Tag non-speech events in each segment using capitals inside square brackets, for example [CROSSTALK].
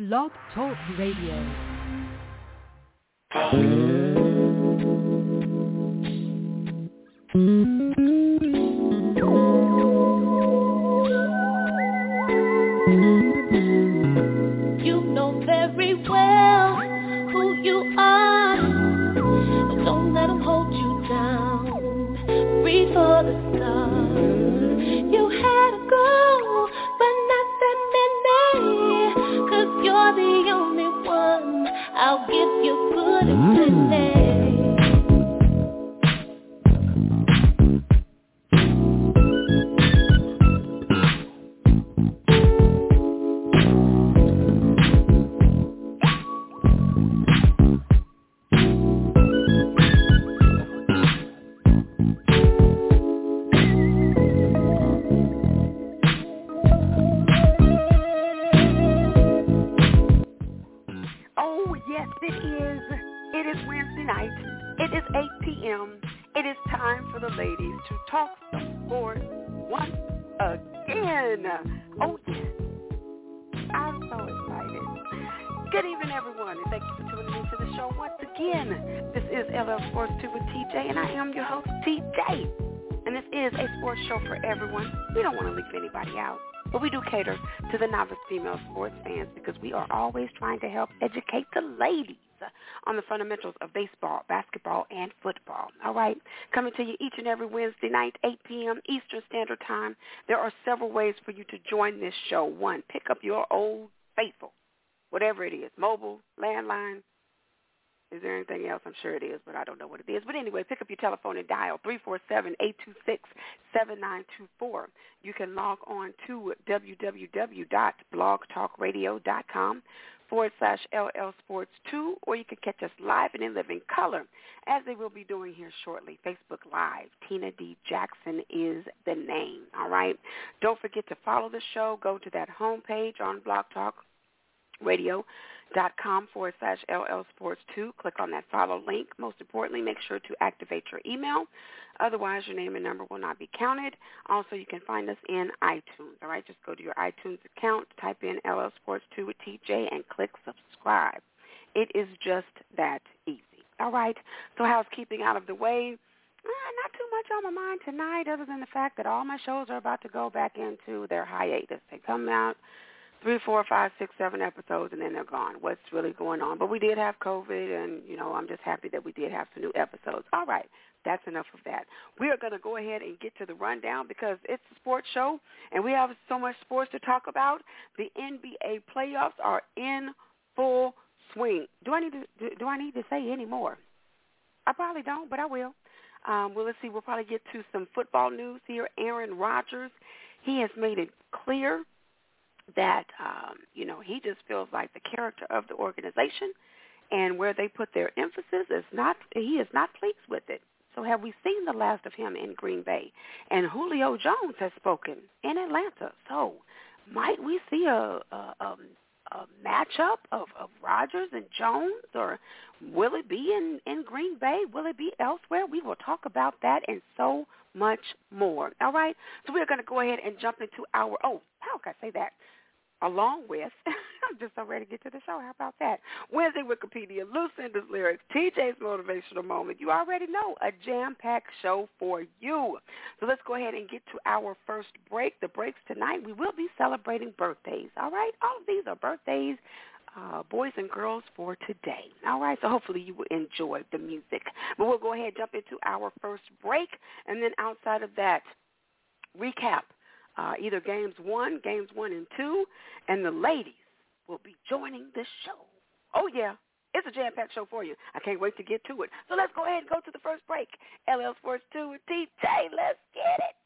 Blog Talk Radio. Mm-hmm. Good infinity. Again. This is LL Sports 2 with TJ, and I am your host, TJ. And this is a sports show for everyone. We don't want to leave anybody out. But we do cater to the novice female sports fans because we are always trying to help educate the ladies on the fundamentals of baseball, basketball, and football. All right? Coming to you each and every Wednesday night, 8 p.m. Eastern Standard Time. There are several ways for you to join this show. One, pick up your old faithful, whatever it is, mobile, landline, is there anything else? I'm sure it is, but I don't know what it is. But anyway, pick up your telephone and dial 347-826-7924. You can log on to www.blogtalkradio.com forward slash LL Sports 2, or you can catch us live and in living color, as they will be doing here shortly. Facebook Live. Tina D. Jackson is the name, all right? Don't forget to follow the show. Go to that homepage on Blog Talk Radio dot com forward slash LL Sports 2. Click on that follow link. Most importantly, make sure to activate your email. Otherwise, your name and number will not be counted. Also, you can find us in iTunes. All right, just go to your iTunes account, type in LL Sports 2 with TJ, and click subscribe. It is just that easy. All right, so housekeeping out of the way. Uh, not too much on my mind tonight other than the fact that all my shows are about to go back into their hiatus. They come out three, four, five, six, seven episodes, and then they're gone. What's really going on? But we did have COVID, and you know, I'm just happy that we did have some new episodes. All right, that's enough of that. We are going to go ahead and get to the rundown because it's a sports show, and we have so much sports to talk about. The NBA playoffs are in full swing. Do I need to do, do I need to say any more? I probably don't, but I will. Um, well, let's see. We'll probably get to some football news here. Aaron Rodgers, he has made it clear that um, you know he just feels like the character of the organization and where they put their emphasis is not he is not pleased with it. So have we seen the last of him in Green Bay? And Julio Jones has spoken in Atlanta. So might we see a, a, a, a matchup of, of Rodgers and Jones, or will it be in, in Green Bay? Will it be elsewhere? We will talk about that and so much more. All right? So we're going to go ahead and jump into our, oh, how can I say that? Along with, [LAUGHS] I'm just so ready to get to the show. How about that? Wednesday Wikipedia, Lucinda's lyrics, TJ's motivational moment. You already know a jam-packed show for you. So let's go ahead and get to our first break. The breaks tonight, we will be celebrating birthdays. All right, all of these are birthdays. Uh, boys and girls for today. All right, so hopefully you will enjoy the music. But we'll go ahead and jump into our first break, and then outside of that, recap uh, either games one, games one and two, and the ladies will be joining the show. Oh yeah, it's a jam-packed show for you. I can't wait to get to it. So let's go ahead and go to the first break. LL Sports 2 with TJ. Let's get it.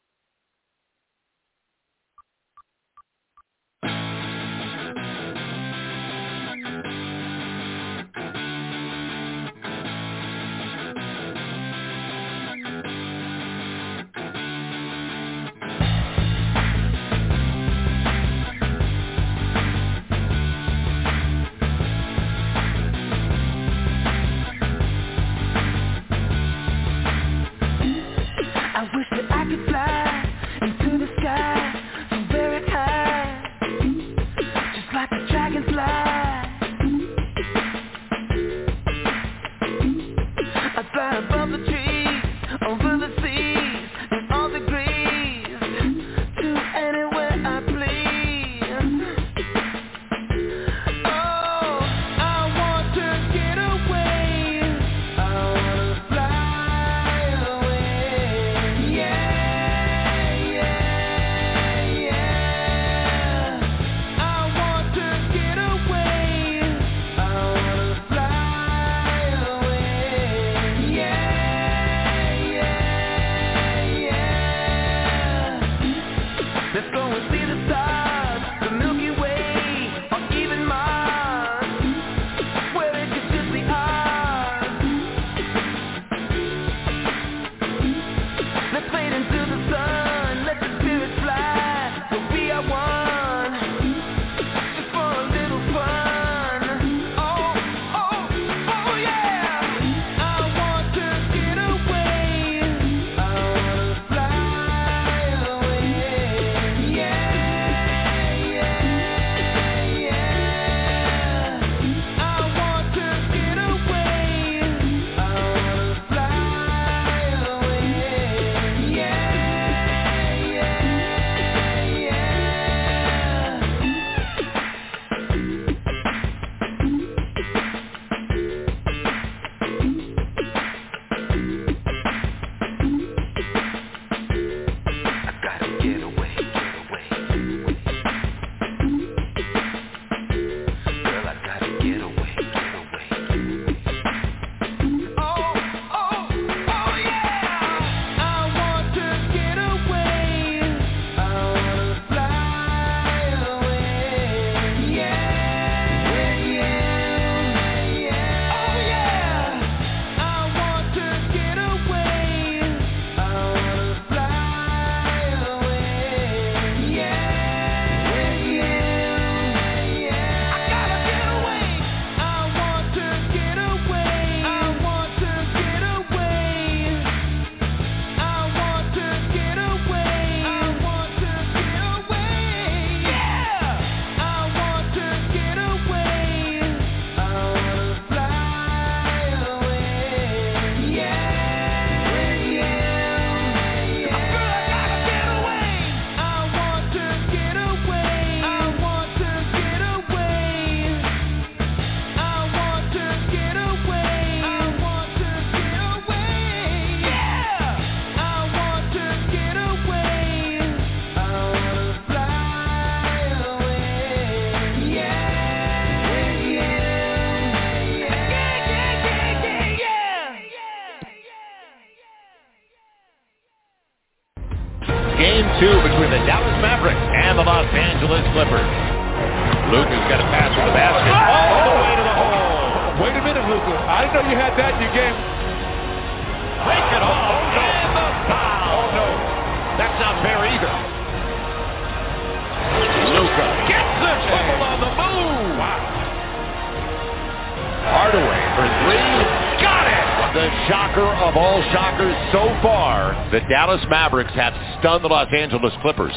Dallas Mavericks have stunned the Los Angeles Clippers.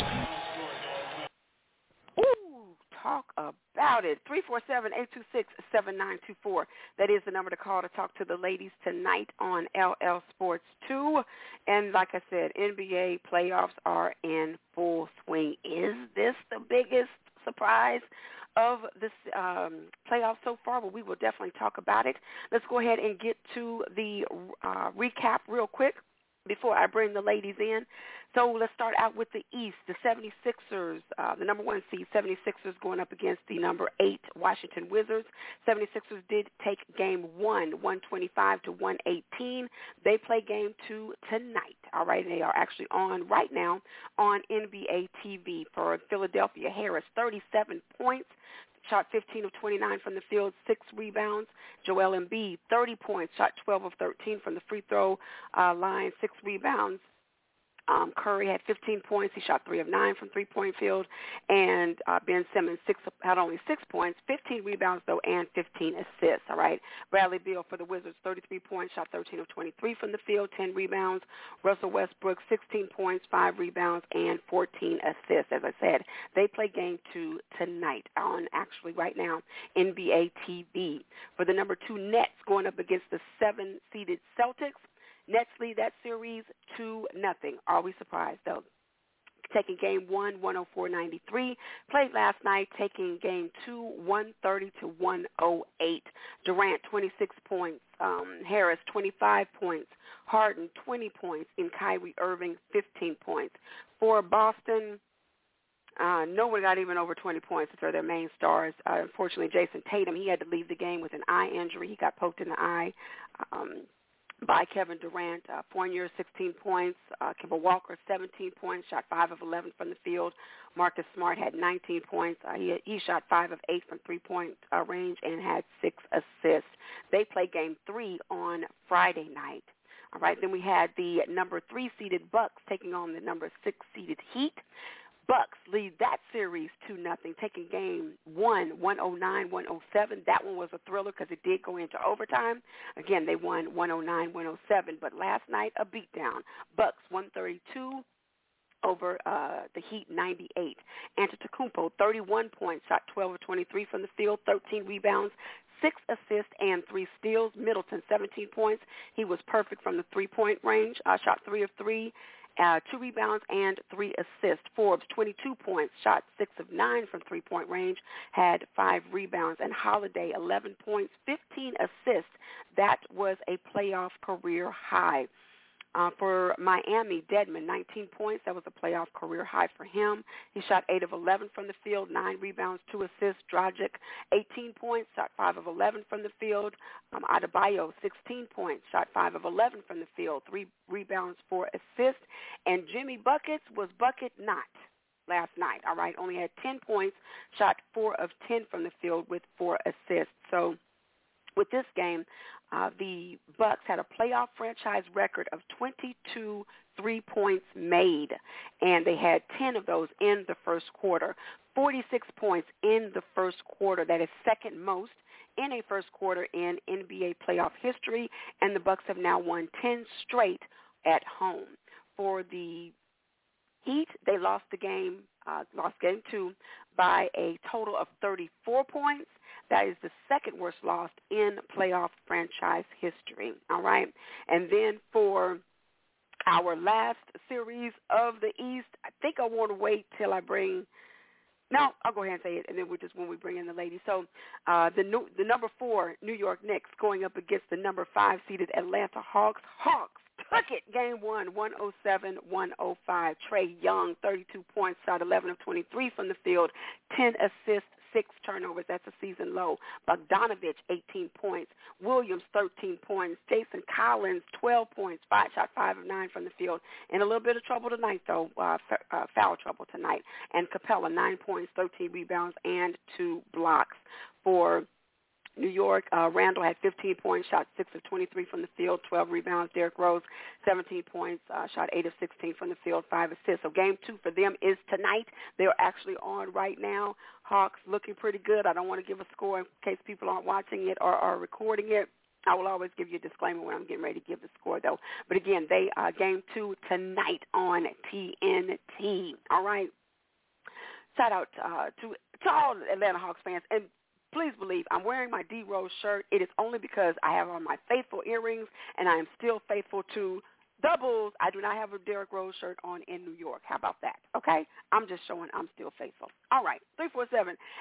Ooh, talk about it. 347-826-7924. That is the number to call to talk to the ladies tonight on LL Sports 2. And like I said, NBA playoffs are in full swing. Is this the biggest surprise of this um, playoff so far? Well, we will definitely talk about it. Let's go ahead and get to the uh, recap real quick before I bring the ladies in. So let's start out with the East. The 76ers, uh, the number one seed, 76ers going up against the number eight Washington Wizards. 76ers did take game one, 125 to 118. They play game two tonight. All right, they are actually on right now on NBA TV for Philadelphia Harris, 37 points, shot 15 of 29 from the field, six rebounds. Joel Embiid, 30 points, shot 12 of 13 from the free throw uh, line, six rebounds. Um, Curry had 15 points. He shot three of nine from three-point field, and uh, Ben Simmons six had only six points, 15 rebounds though, and 15 assists. All right. Bradley Beal for the Wizards, 33 points, shot 13 of 23 from the field, 10 rebounds. Russell Westbrook, 16 points, five rebounds, and 14 assists. As I said, they play game two tonight on actually right now NBA TV for the number two Nets going up against the seven-seeded Celtics. Nets lead that series 2 nothing. Are we surprised, though? Taking game one, 104.93. Played last night, taking game two, 130 to 108. Durant, 26 points. Um, Harris, 25 points. Harden, 20 points. And Kyrie Irving, 15 points. For Boston, uh, no one got even over 20 points. They're their main stars. Uh, unfortunately, Jayson Tatum, he had to leave the game with an eye injury. He got poked in the eye. Um, by Kevin Durant. Uh, Fournier, 16 points. Uh, Kemba Walker, 17 points, shot 5 of 11 from the field. Marcus Smart had 19 points. Uh, he, he shot 5 of 8 from three-point uh, range and had 6 assists. They play game 3 on Friday night. All right, then we had the number 3 seeded Bucks taking on the number 6 seeded Heat. Bucks lead that series 2 nothing, taking game one, 109, 107. That one was a thriller because it did go into overtime. Again, they won 109, 107. But last night, a beatdown. Bucks 132 over uh, the Heat 98. Antetokounmpo 31 points, shot 12 of 23 from the field, 13 rebounds, six assists and three steals. Middleton, 17 points. He was perfect from the three-point range. Uh, shot three of three uh, two rebounds and three assists. Forbes, 22 points, shot six of nine from three-point range, had five rebounds. And Holiday, 11 points, 15 assists. That was a playoff career high. Uh, for Miami, Dedmon, 19 points. That was a playoff career high for him. He shot 8 of 11 from the field, 9 rebounds, 2 assists. Dragic, 18 points, shot 5 of 11 from the field. Um, Adebayo, 16 points, shot 5 of 11 from the field, 3 rebounds, 4 assists. And Jimmy Buckets was bucket not last night, all right? Only had 10 points, shot 4 of 10 from the field with 4 assists. So with this game, uh, the Bucks had a playoff franchise record of 22 three points made, and they had 10 of those in the first quarter. 46 points in the first quarter. That is second most in a first quarter in NBA playoff history, and the Bucks have now won 10 straight at home. For the Heat, they lost the game, uh, lost game two by a total of 34 points. That is the second worst loss in playoff franchise history. All right. And then for our last series of the East, I think I want to wait till I bring. No, I'll go ahead and say it, and then we'll just when we bring in the ladies. So, uh, the new, the number four New York Knicks going up against the number five seeded Atlanta Hawks. Hawks took it. Game one, 107-105. Trae Young, 32 points, shot 11 of 23 from the field, 10 assists, six turnovers. That's a season low. Bogdanovic, 18 points. Williams, 13 points. Jason Collins, 12 points. Five shot five of nine from the field. In a little bit of trouble tonight, though. Uh, uh, foul trouble tonight. And Capela, nine points, 13 rebounds, and two blocks for New York, uh, Randle had 15 points, shot 6 of 23 from the field, 12 rebounds. Derrick Rose, 17 points, uh, shot 8 of 16 from the field, 5 assists. So game two for them is tonight. They're actually on right now. Hawks looking pretty good. I don't want to give a score in case people aren't watching it or are recording it. I will always give you a disclaimer when I'm getting ready to give the score, though. But again, they uh, game two tonight on TNT. All right. Shout out uh, to to all Atlanta Hawks fans, and please believe I'm wearing my D Rose shirt. It is only because I have on my faithful earrings and I am still faithful to doubles. I do not have a Derrick Rose shirt on in New York. How about that? Okay? I'm just showing I'm still faithful. All right.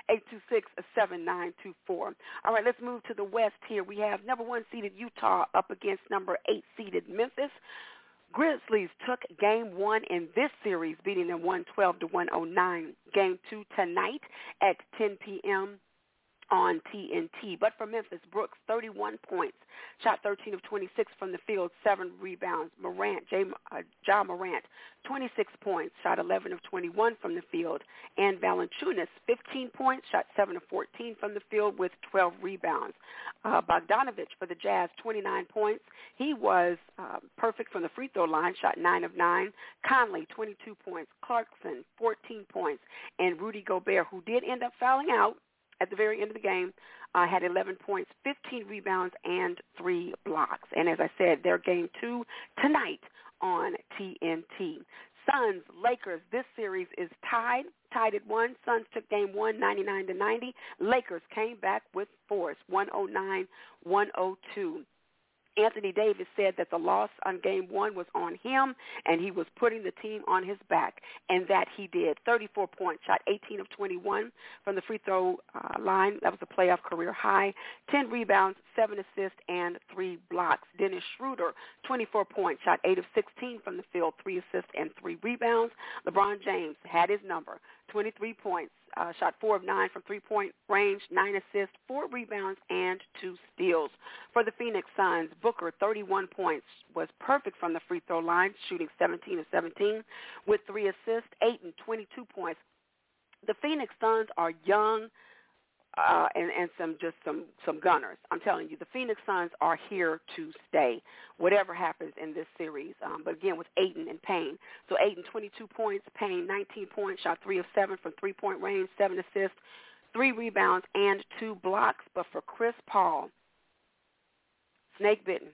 347-826-7924. All right, let's move to the West here. We have number one seeded Utah up against number eight seeded Memphis. Grizzlies took game one in this series, beating them 112 to 109. Game two tonight at 10 p.m on TNT. But for Memphis, Brooks, 31 points, shot 13 of 26 from the field, seven rebounds. Morant, J, uh, Ja Morant, 26 points, shot 11 of 21 from the field. And Valanciunas, 15 points, shot 7 of 14 from the field with 12 rebounds. Uh, Bogdanovic for the Jazz, 29 points. He was uh, perfect from the free throw line, shot 9 of 9. Conley, 22 points. Clarkson, 14 points. And Rudy Gobert, who did end up fouling out, at the very end of the game, uh, had 11 points, 15 rebounds, and three blocks. And as I said, their game two tonight on TNT. Suns, Lakers, this series is tied, tied at one. Suns took game one, 99 to 90. Lakers came back with force, 109, 102. Anthony Davis said that the loss on game one was on him and he was putting the team on his back, and that he did. 34 points, shot 18 of 21 from the free throw uh, line. That was a playoff career high. 10 rebounds, 7 assists, and 3 blocks. Dennis Schroeder, 24 points, shot 8 of 16 from the field, 3 assists, and 3 rebounds. LeBron James had his number, 23 points, uh, shot four of nine from three-point range, nine assists, four rebounds, and two steals. For the Phoenix Suns, Booker, 31 points, was perfect from the free throw line, shooting 17 of 17 with three assists, eight and 22 points. The Phoenix Suns are young, uh, and, and some just some some gunners. I'm telling you, the Phoenix Suns are here to stay, whatever happens in this series. Um, but again, with Ayton and Payne, so Ayton 22 points, Payne 19 points, shot three of seven from three-point range, seven assists, three rebounds, and two blocks. But for Chris Paul, snake bitten.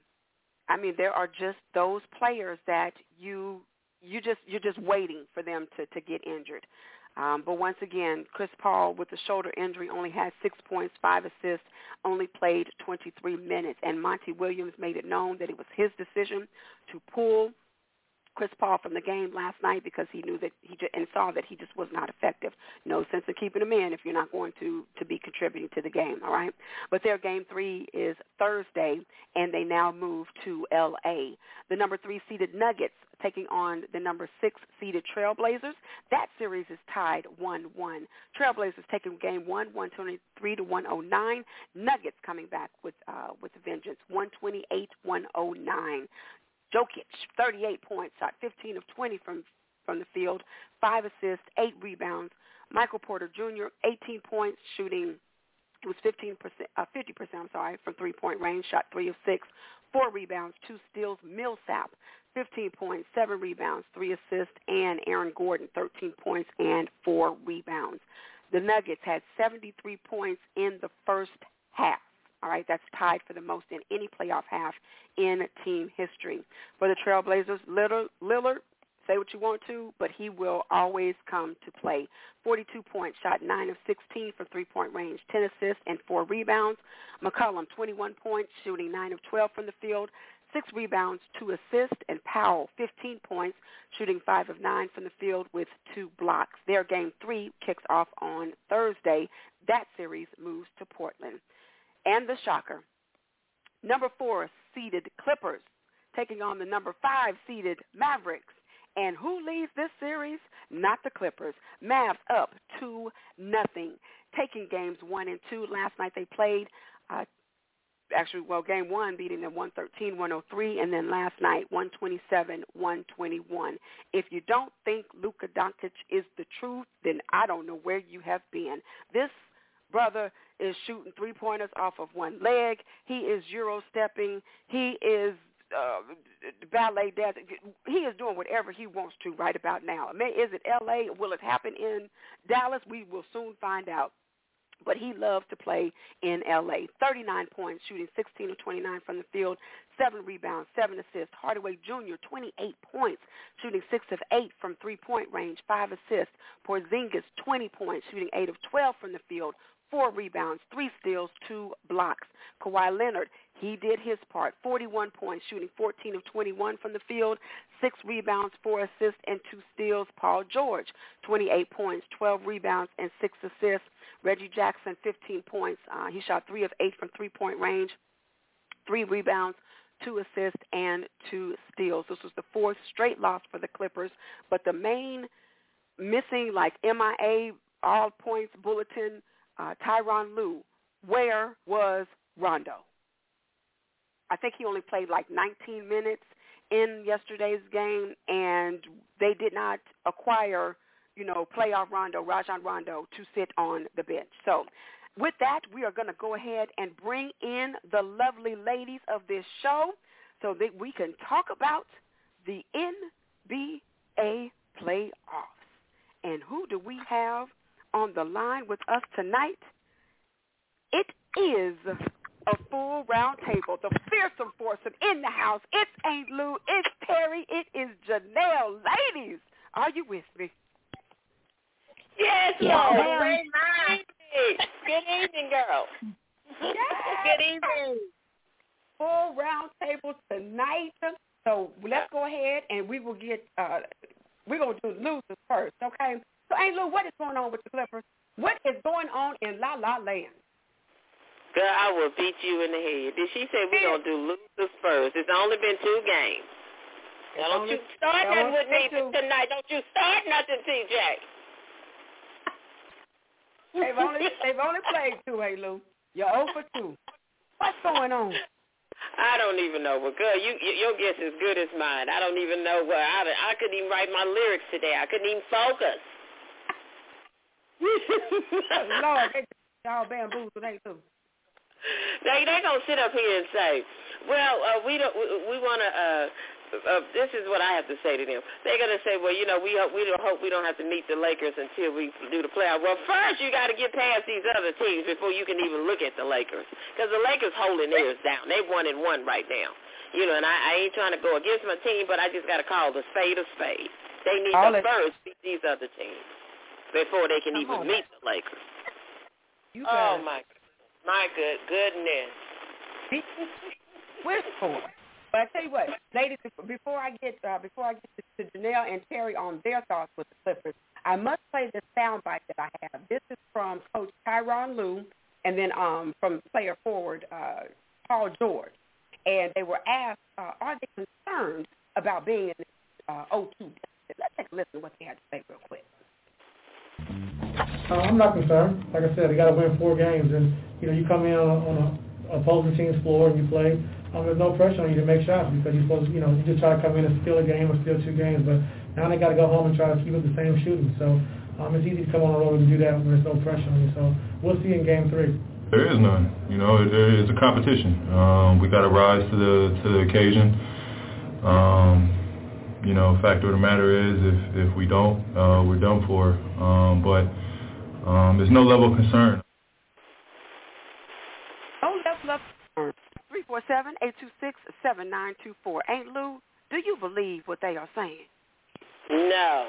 I mean, there are just those players that you you just you're just waiting for them to to get injured. Um, but once again, Chris Paul with the shoulder injury only had six points, five assists, only played 23 minutes. And Monty Williams made it known that it was his decision to pull Chris Paul from the game last night because he knew that he just, and saw that he just was not effective. No sense in keeping him in if you're not going to to be contributing to the game. All right, but their game three is Thursday, and they now move to L.A. The number three seeded Nuggets taking on the number six seeded Trailblazers. That series is tied one-one. Trailblazers taking game one, 123 to 109. Nuggets coming back with uh, with vengeance, 128-109. Jokic, 38 points, shot 15 of 20 from from the field, five assists, eight rebounds. Michael Porter Jr., 18 points, shooting it was 15%, uh, 50%, I'm sorry, from three-point range, shot three of six, four rebounds, two steals. Millsap, 15 points, seven rebounds, three assists, and Aaron Gordon, 13 points and four rebounds. The Nuggets had 73 points in the first half. All right, that's tied for the most in any playoff half in team history. For the Trailblazers, Lillard, say what you want to, but he will always come to play. 42 points, shot 9 of 16 from three-point range, 10 assists and 4 rebounds. McCollum, 21 points, shooting 9 of 12 from the field, 6 rebounds, 2 assists, and Powell, 15 points, shooting 5 of 9 from the field with 2 blocks. Their game 3 kicks off on Thursday. That series moves to Portland and the shocker. Number four seeded Clippers taking on the number five seeded Mavericks. And who leads this series? Not the Clippers. Mavs up 2 nothing, taking games 1 and 2. Last night they played, uh, actually, well, game 1 beating them 113-103, and then last night 127-121. If you don't think Luka Doncic is the truth, then I don't know where you have been. This brother is shooting three pointers off of one leg. He is euro stepping. He is uh, ballet dancing. He is doing whatever he wants to right about now. I mean, Is it L.A.? Will it happen in Dallas? We will soon find out but he loves to play in LA. 39 points, shooting 16 of 29 from the field, 7 rebounds, 7 assists. Hardaway Jr., 28 points, shooting 6 of 8 from three-point range, 5 assists. Porzingis, 20 points, shooting 8 of 12 from the field, four rebounds, three steals, two blocks. Kawhi Leonard, he did his part, 41 points, shooting 14 of 21 from the field, six rebounds, four assists, and two steals. Paul George, 28 points, 12 rebounds, and six assists. Reggie Jackson, 15 points. Uh, he shot three of eight from three-point range, three rebounds, two assists, and two steals. This was the fourth straight loss for the Clippers, but the main missing, like MIA, all points bulletin uh, Tyronn Lue where was Rondo? I think he only played like 19 minutes in yesterday's game, and they did not acquire, you know, playoff Rondo, Rajon Rondo, to sit on the bench. So with that, we are going to go ahead and bring in the lovely ladies of this show so that we can talk about the NBA playoffs. And who do we have on the line with us tonight? It is a full round table, the fearsome foursome in the house. It's Aunt Lou, it's Terry, it is Janelle. Ladies, are you with me? Yes, yes Lord. Great Good evening, girl. Yes. Good evening. Full round table tonight. So let's go ahead and we will get uh we're gonna do losers first, okay? So Aunt Lou, what is going on with the Clippers? What is going on in La La Land? Girl, I will beat you in the head. Did she say we're gonna do losers first? It's only been two games. Now don't you start nothing with me two. tonight. Don't you start nothing, TJ. They've only they've only played two, hey Lou. You're oh over two. What's going on? I don't even know. But girl, you, you your guess is good as mine. I don't even know where I I couldn't even write my lyrics today. I couldn't even focus. [LAUGHS] Lord, they y'all bamboozled, ain't too. They they gonna sit up here and say, well, uh, we don't we, we want to. Uh, uh, this is what I have to say to them. They're gonna say, well, you know, we hope, we don't hope we don't have to meet the Lakers until we do the playoff. Well, first you got to get past these other teams before you can even look at the Lakers, because the Lakers holding theirs down. They one and one right now. You know, and I, I ain't trying to go against my team, but I just got to call the spade a spade. They need All to it- first beat these other teams before they can Come even on. meet the Lakers. You Oh guys my, my good goodness. [LAUGHS] We're for. But I tell you what, ladies, before I get uh, before I get to, to Janelle and Terry on their thoughts with the Clippers, I must play this soundbite that I have. This is from Coach Tyronn Lue, and then um, from player forward uh, Paul George, and they were asked, uh, are they concerned about being in uh, 0-2 deficit? Let's take a listen to what they had to say real quick. Uh, I'm not concerned. Like I said, you got to win four games, and you know you come in on, on a opposing team's floor and you play. Um, there's no pressure on you to make shots because you're supposed, to, you know, you just try to come in and steal a game or steal two games. But now they got to go home and try to keep up the same shooting. So um, it's easy to come on the road and do that when there's no pressure on you. So we'll see in game three. There is none. You know, is a competition. Um, we got to rise to the to the occasion. Um, you know, fact of the matter is, if if we don't, uh, we're done for. Um, but um, there's no level of concern. Oh, let's love three four seven eight two six seven nine two four. Ain't Lou? Do you believe what they are saying? No,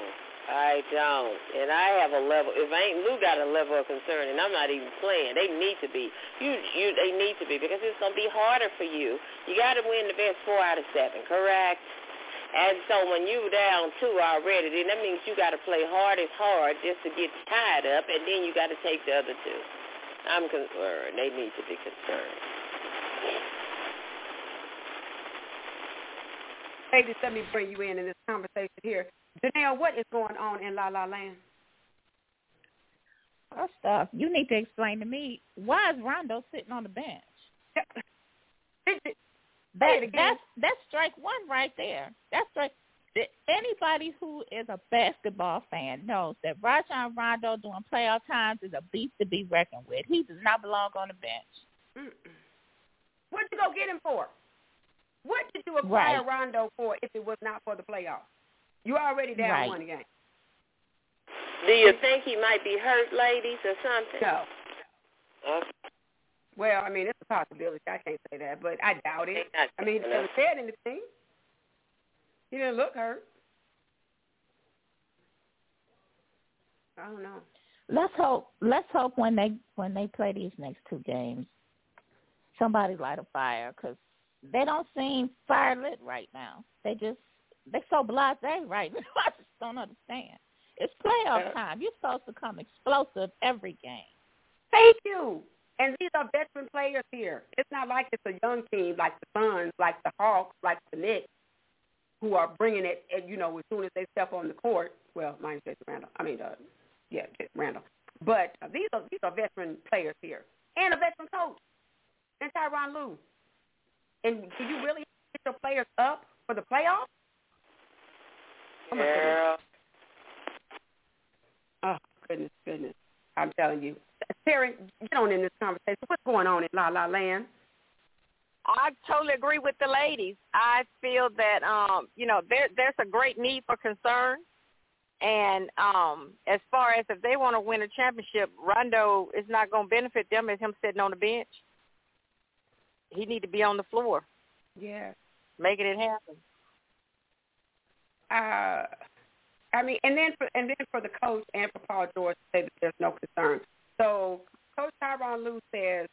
I don't. And I have a level. If Ain't Lou got a level of concern, and I'm not even playing, they need to be. You, you, they need to be because it's gonna be harder for you. You got to win the best four out of seven, correct? And so when you down two already, then that means you got to play hard as hard just to get tied up, and then you got to take the other two. I'm concerned. They need to be concerned. Ladies, let me bring you in in this conversation here. Janelle, what is going on in La La Land? First off, you need to explain to me why is Rondo sitting on the bench? [LAUGHS] That, Say it again. that's that's strike one right there. That's strike. th- Anybody who is a basketball fan knows that Rajon Rondo during playoff times is a beast to be reckoned with. He does not belong on the bench. Mm-mm. What'd you go get him for? What did you acquire Right. Rondo for if it was not for the playoffs? You already down Right. one game. Do you think he might be hurt, ladies, or something? No. Okay. Well, I mean, it's a possibility. I can't say that, but I doubt it. I mean, he taking never us. said anything. He didn't look hurt. I don't know. Let's hope. Let's hope when they when they play these next two games, somebody light a fire because they don't seem fire lit right now. They just they so blasé right [LAUGHS] now. I just don't understand. It's playoff time. You're supposed to come explosive every game. Thank you. And these are veteran players here. It's not like it's a young team like the Suns, like the Hawks, like the Knicks, who are bringing it, eh, you know, as soon as they step on the court. Well, minus Jason Randle. I mean, uh, yeah, Jason Randle. But uh, these are these are veteran players here, and a veteran coach, and Tyronn Lue. And do you really get your players up for the playoffs? Oh, Girl. Oh, goodness, goodness. I'm telling you. Terry, get on in this conversation. What's going on in La La Land? I totally agree with the ladies. I feel that um, you know, there there's a great need for concern. And um as far as if they want to win a championship, Rondo is not going to benefit them as him sitting on the bench. He need to be on the floor, Yeah. making it happen. Uh, I mean, and then for and then for the coach and for Paul George to say that there's no concern. So Coach Tyronn Lue says,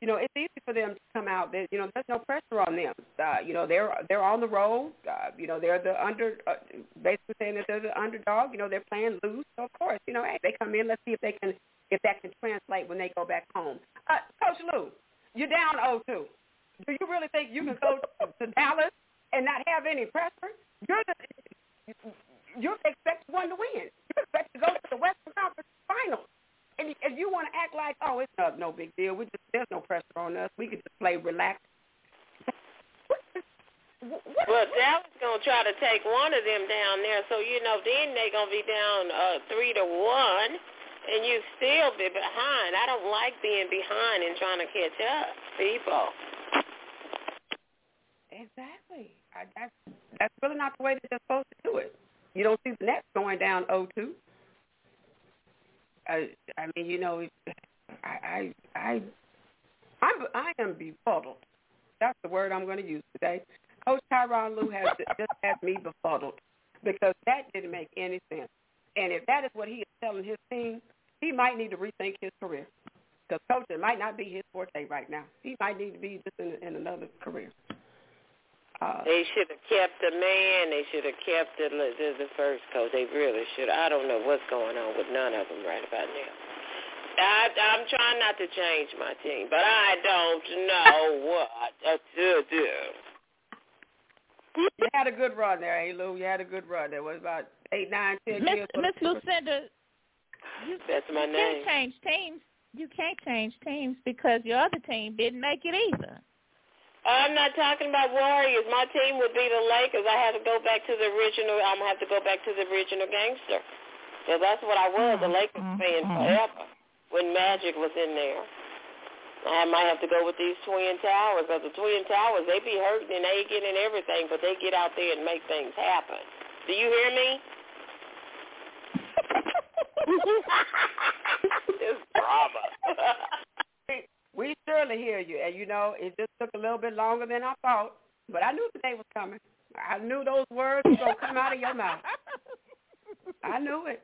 you know, it's easy for them to come out. That you know, there's no pressure on them. Uh, you know, they're they're on the road. Uh, you know, they're the under, uh, basically saying that they're the underdog. You know, they're playing loose. So of course, you know, hey, they come in. Let's see if they can if that can translate when they go back home. Uh, coach Lue, you're down 0-2. Do you really think you can go to Dallas and not have any pressure? You're the you expect one to win. You expect to go to the Western Conference Finals. And if you want to act like, oh, it's no, no big deal. We just there's no pressure on us. We can just play relaxed. Well, Dallas gonna try to take one of them down there, so you know then they gonna be down uh three to one, and you still be behind. I don't like being behind and trying to catch up, people. Exactly. I, that's that's really not the way that they're supposed to do it. You don't see the Nets going down 0-2. I, I mean, you know, I, I, I, I'm, I am befuddled. That's the word I'm going to use today. Coach Tyronn Lue has [LAUGHS] just had me befuddled because that didn't make any sense. And if that is what he is telling his team, he might need to rethink his career because coaching might not be his forte right now. He might need to be just in, in another career. Uh, They should have kept the man. They should have kept the the, the first coach. They really should. I don't know what's going on with none of them right about now. I, I'm trying not to change my team, but I don't know what to do. you had a good run there, hey Lou. You had a good run. There was about eight, nine, ten Miss years. Miss Lucinda, you, That's my you name. can't change teams. You can't change teams because your other team didn't make it either. I'm not talking about Warriors. My team would be the Lakers. I have to go back to the original. I'm gonna have to go back to the original gangster. Yeah, that's what I was, a mm-hmm. Lakers fan mm-hmm. forever when Magic was in there. I might have to go with these Twin Towers because the Twin Towers they be hurting and aching and everything, but they get out there and make things happen. Do you hear me? [LAUGHS] [LAUGHS] it's drama. [LAUGHS] We surely hear you, and you know it just took a little bit longer than I thought, but I knew the day was coming. I knew those words were gonna come out of your mouth. I knew it.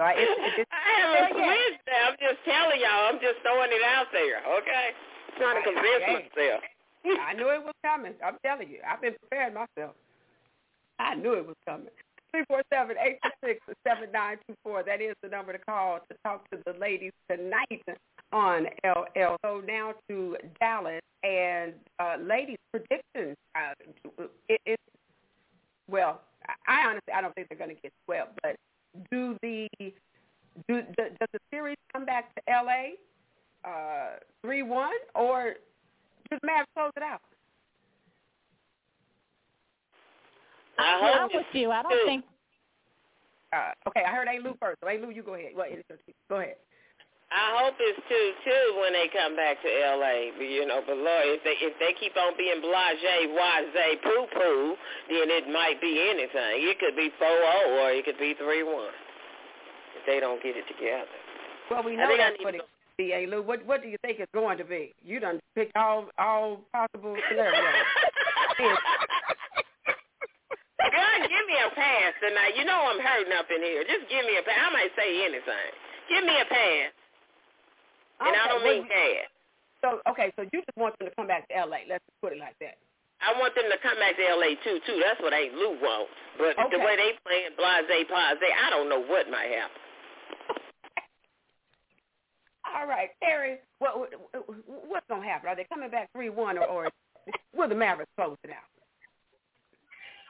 So I, it, it just, I haven't switched there. I'm just telling y'all. I'm just throwing it out there, okay? Trying to convince myself. I knew it was coming. I'm telling you, I've been preparing myself. I knew it was coming. Three four seven eight two six seven nine two four. That is the number to call to talk to the ladies tonight on LL. So now to Dallas and uh, ladies predictions. Uh, it, it, well, I I honestly I don't think they're going to get swept, but do the do the, does the series come back to LA uh, three one or does Mavs close it out? I Yeah, hope I'm with you. I don't think Uh, okay, I heard A. Lou first. So A. Lou, you go ahead. Well, it's your team. Go ahead. I hope it's two two when they come back to L.A. You know, but Lord, if they if they keep on being blase, wise, poo poo, then it might be anything. It could be four zero or it could be three one if they don't get it together. Well, we know that's what to it could be. Lou. What What do you think it's going to be? You done picked all all possible scenarios. [LAUGHS] God, give me a pass tonight. You know I'm hurting up in here. Just give me a pass. I might say anything. Give me a pass. And I don't mean cash. So okay, so you just want them to come back to L.A. Let's put it like that. I want them to come back to LA too, too. That's what Aunt Lou wants. But the way they playing blase blase, I don't know what might happen. [LAUGHS] All right, Terry. What what- what's gonna happen? Are they coming back three one or, or [LAUGHS] will the Mavericks close it out?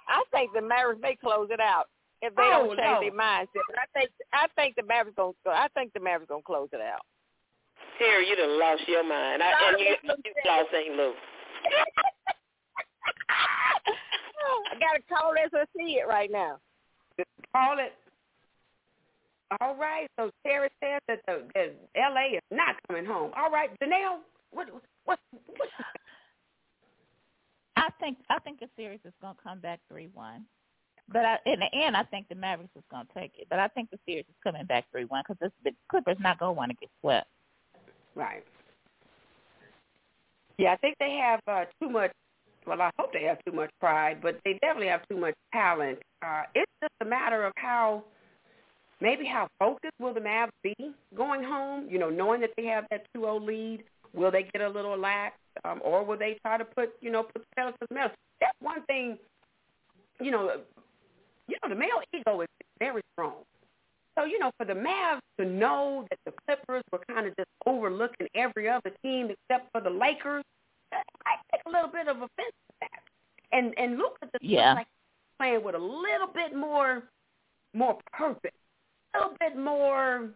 I think the Mavericks may close it out if they Oh, don't change no. their mindset. But I think I think the Mavericks gonna I think the Mavericks gonna close it out. Terry, you done lost your mind. I, and you, you lost St. Louis. [LAUGHS] I got to call this or see it right now. Call it. All right. So Terry said that the, the L.A. is not coming home. All right, Janelle, what what what? I think I think the series is going to come back three one. But I, in the end, I think the Mavericks is going to take it. But I think the series is coming back three one because the Clippers not going to want to get swept. Right. Yeah, I think they have uh, too much. Well, I hope they have too much pride, but they definitely have too much talent. Uh, it's just a matter of how, maybe how focused will the Mavs be going home? You know, knowing that they have that 2-0 lead, will they get a little lax, um, or will they try to put, you know, put the pedal to the metal? That's one thing. You know, you know, the male ego is very strong. So, you know, for the Mavs to know that the Clippers were kind of just overlooking every other team except for the Lakers, I take a little bit of offense to that. And and Luka just yeah. like playing with a little bit more more purpose, a little bit more.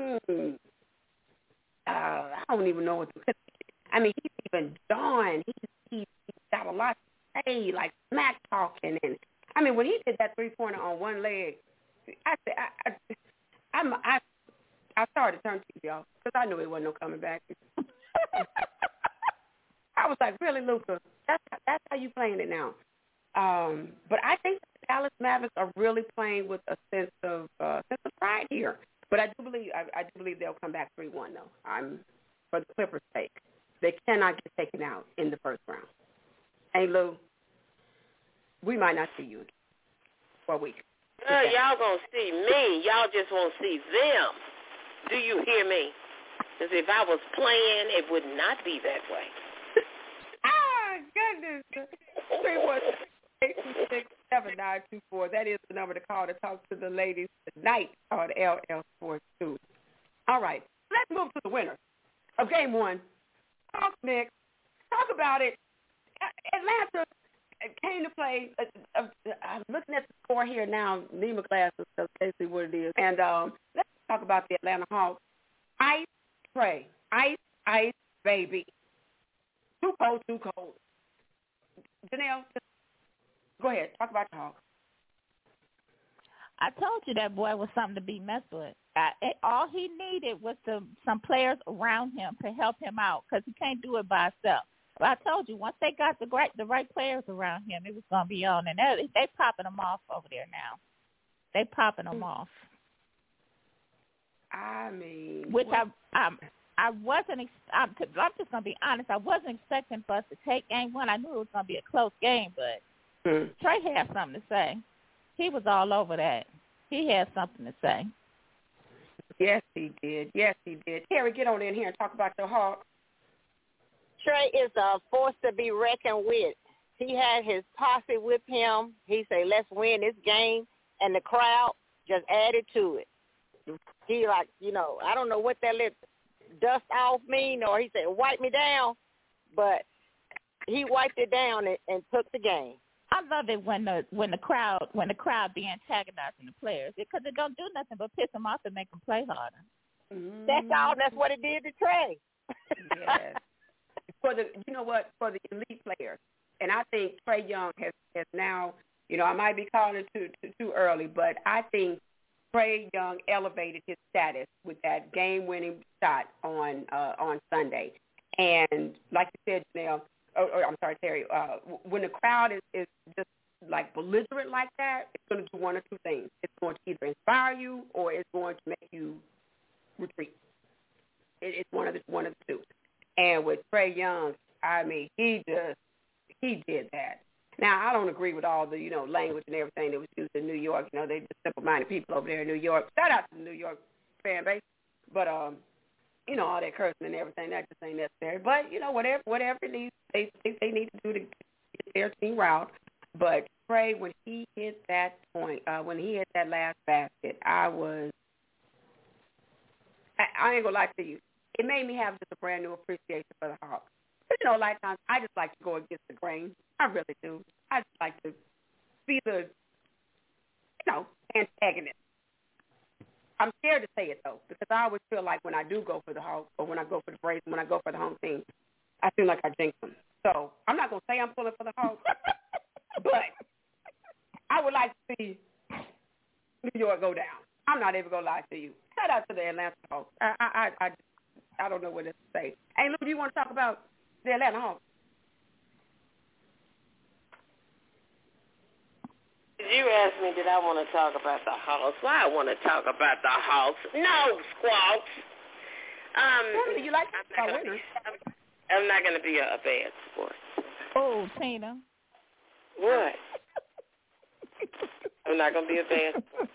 Hmm, uh, I don't even know what to. I mean, he's even. He's he's, he's got a lot to say, like smack talking, and I mean, when he did that three pointer on one leg, I I, I, I'm, I, I started to turn TV off because I knew it wasn't no coming back. [LAUGHS] I was like, really, Luka? That's that's how you playing it now. Um, but I think the Dallas Mavericks are really playing with a sense of uh, sense of pride here. But I do believe I, I do believe they'll come back three one though. I'm for the Clippers' sake. They cannot get taken out in the first round. Hey Lou, we might not see you again for a week. Uh, y'all gonna see me. Y'all just won't see them. Do you hear me? Because if I was playing, it would not be that way. [LAUGHS] ah, goodness. Three one eight two six seven nine two four. That is the number to call to talk to the ladies tonight on LL Sports Two. All right, let's move to the winner of Game One. Talk, Nick. Talk about it. Atlanta came to play. Uh, uh, I'm looking at the score here now. Need my glasses because basically what it is. And um, let's talk about the Atlanta Hawks. Ice Trae. Ice, ice, baby. Too cold, too cold. Janelle, go ahead. Talk about the Hawks. I told you that boy was something to be messed with. I, all he needed was to, some players around him to help him out because he can't do it by himself. But I told you once they got the right the right players around him, it was gonna be on, and they they popping them off over there now. They popping them off. I mean, which what? I um I wasn't. Ex- I'm, I'm just gonna be honest. I wasn't expecting for us to take game one. I knew it was gonna be a close game, but hmm. Trae had something to say. He was all over that. He had something to say. Yes, he did. Yes, he did. Terry, get on in here and talk about your Hawks. Trae is a force to be reckoned with. He had his posse with him. He said, "Let's win this game," and the crowd just added to it. He like, you know, I don't know what that little dust off mean, or he said, "Wipe me down," but he wiped it down and, and took the game. I love it when the when the crowd when the crowd be antagonizing the players because it don't do nothing but piss them off and make them play harder. Mm-hmm. That's all. That's what it did to Trae. yes. For the, you know what, for the elite players, and I think Trae Young has has now, you know, I might be calling it too too, too early, but I think Trae Young elevated his status with that game-winning shot on uh, on Sunday, and like you said, Janelle, or, or I'm sorry, Terry, uh, when the crowd is, is just like belligerent like that, it's going to do one or two things. It's going to either inspire you or it's going to make you retreat. It, it's one of the one of the two. And with Trae Young, I mean, he just he did that. Now I don't agree with all the you know language and everything that was used in New York. You know, they just simple-minded people over there in New York. Shout out to the New York fan base, but um, you know all that cursing and everything that just ain't necessary. But you know whatever whatever it needs they think they need to do to get their team route. But Trae, when he hit that point, uh, when he hit that last basket, I was I, I ain't gonna lie to you it made me have just a brand new appreciation for the Hawks. You know, of times I just like to go against the grain. I really do. I just like to be the, you know, antagonist. I'm scared to say it though because I always feel like when I do go for the Hawks or when I go for the Braves, when I go for the home team, I feel like I jinx them. So I'm not gonna say I'm pulling for the Hawks, [LAUGHS] but I would like to see New York go down. I'm not even gonna lie to you. Shout out to the Atlanta Hawks. I I I I, I don't know what to say. Hey Lou, do you want to talk about the Atlanta Hawks? You asked me, did I want to talk about the Hawks? Why I want to talk about the Hawks? No, Squawks. Um, you like I'm not, gonna be, I'm not gonna be a, a bad sport. Oh, Tina. What? I'm not gonna be a bad sport.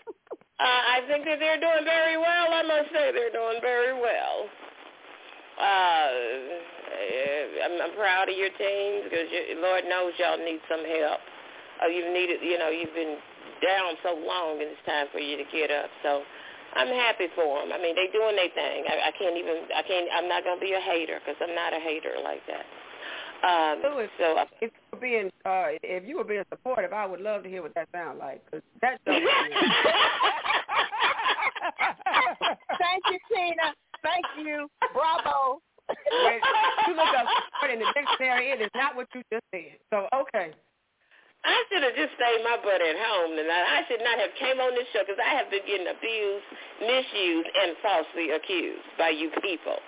Uh, I think that they're doing very well. I must say they're doing very well. Uh, I'm, I'm proud of your teams because Lord knows y'all need some help uh, you've needed, you know, you've been down so long, and it's time for you to get up. So I'm happy for them. I mean, they doing their thing. I, I can't even, I can't, I'm not gonna be a hater because I'm not a hater like that. Um, so if, so if you were being, uh, if you were being supportive, I would love to hear what that sounds like because that's. [LAUGHS] [LAUGHS] Thank you, Tina. Thank you. Bravo. when you look up word in the dictionary, it is not what you just said. So okay. I should have just stayed my butt at home tonight. I should not have came on this show because I have been getting abused, misused, and falsely accused by you people.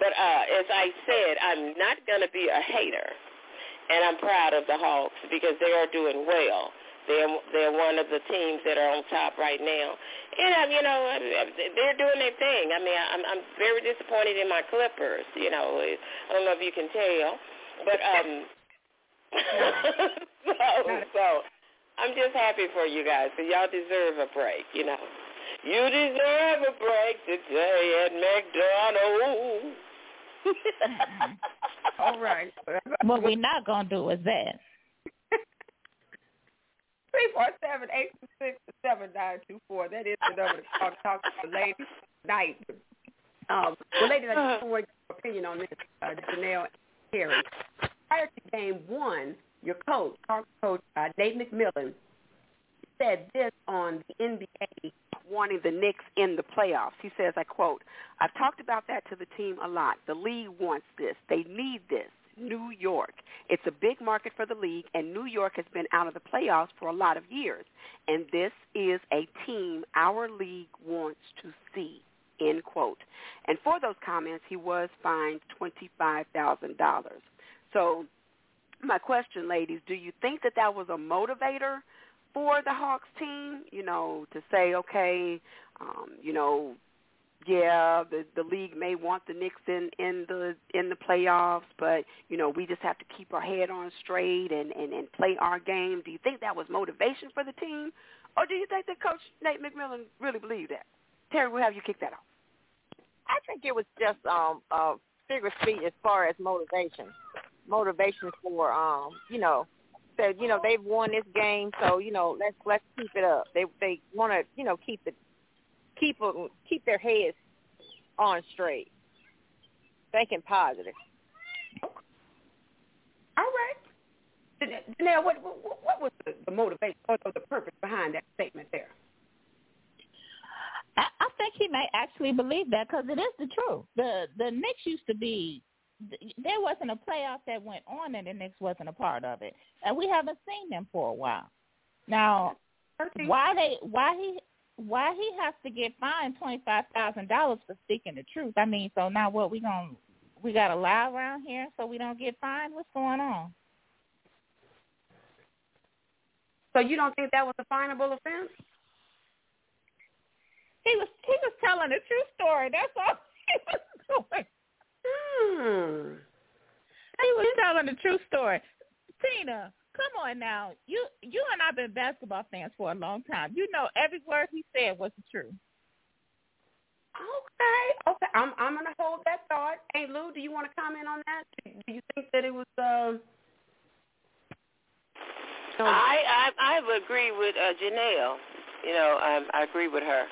But uh, as I said, I'm not going to be a hater, and I'm proud of the Hawks because they are doing well. They're they're one of the teams that are on top right now, and um, you know they're doing their thing. I mean, I'm I'm very disappointed in my Clippers. You know, I don't know if you can tell, but um, [LAUGHS] so, so I'm just happy for you guys. So y'all deserve a break, you know. You deserve a break today at McDonald's. [LAUGHS] [LAUGHS] All right. What we're not gonna do is that. Three four seven eight six seven nine two four. That is the number to talk, talk to the lady tonight. Um, well, ladies, I just want your opinion on this, uh, Janelle Carey prior to game one, your coach, our coach, uh, Nate McMillan, said this on the NBA wanting the Knicks in the playoffs. He says, I quote, I've talked about that to the team a lot. The league wants this. They need this. New York. It's a big market for the league, and New York has been out of the playoffs for a lot of years. And this is a team our league wants to see, end quote. And for those comments, he was fined $25,000. So my question, ladies, do you think that that was a motivator for the Hawks team, you know, to say, okay, um, you know, yeah, the the league may want the Knicks in in the in the playoffs, but you know we just have to keep our head on straight and and and play our game. Do you think that was motivation for the team, or do you think that Coach Nate McMillan really believed that? Terry, we'll have you kick that off. I think it was just um uh figure speech as far as motivation motivation for um, you know, said, you know, they've won this game, so, you know, let's let's keep it up. They they want to, you know, keep the keep keep their heads on straight. Thinking positive. All right. Now, what what, what was the, the motivation or the purpose behind that statement there? I, I think he may actually believe that because it is the truth. The the Knicks used to be there wasn't a playoff that went on and the Knicks wasn't a part of it, and we haven't seen them for a while. Now, why they why he why he has to get fined twenty five thousand dollars for speaking the truth? I mean, so now what we gonna we got to lie around here so we don't get fined? What's going on? So you don't think that was a finable offense? He was he was telling the true story. That's all [LAUGHS] he was doing. Hmm. He was telling the true story. Tina, come on now. You you and I've been basketball fans for a long time. You know every word he said was the truth. Okay, okay. I'm I'm gonna hold that thought. Hey Lou, do you want to comment on that? Do you think that it was uh I, I I would agree with uh, Janelle. You know, um, I agree with her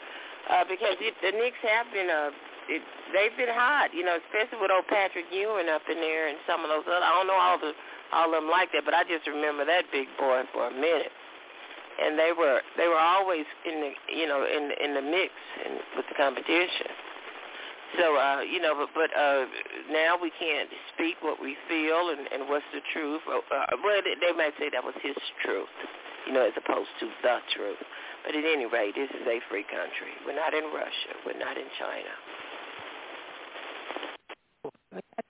uh, because it, the Knicks have been a it, they've been hot, you know, especially with old Patrick Ewing up in there and some of those other. I don't know all the all of them like that, but I just remember that big boy for a minute. and they were they were always in the you know in in the mix and with the competition. So uh, you know, but but uh, now we can't speak what we feel and, and what's the truth. Uh, well, they, they might say that was his truth, you know, as opposed to the truth. But at any rate, this is a free country. We're not in Russia. We're not in China.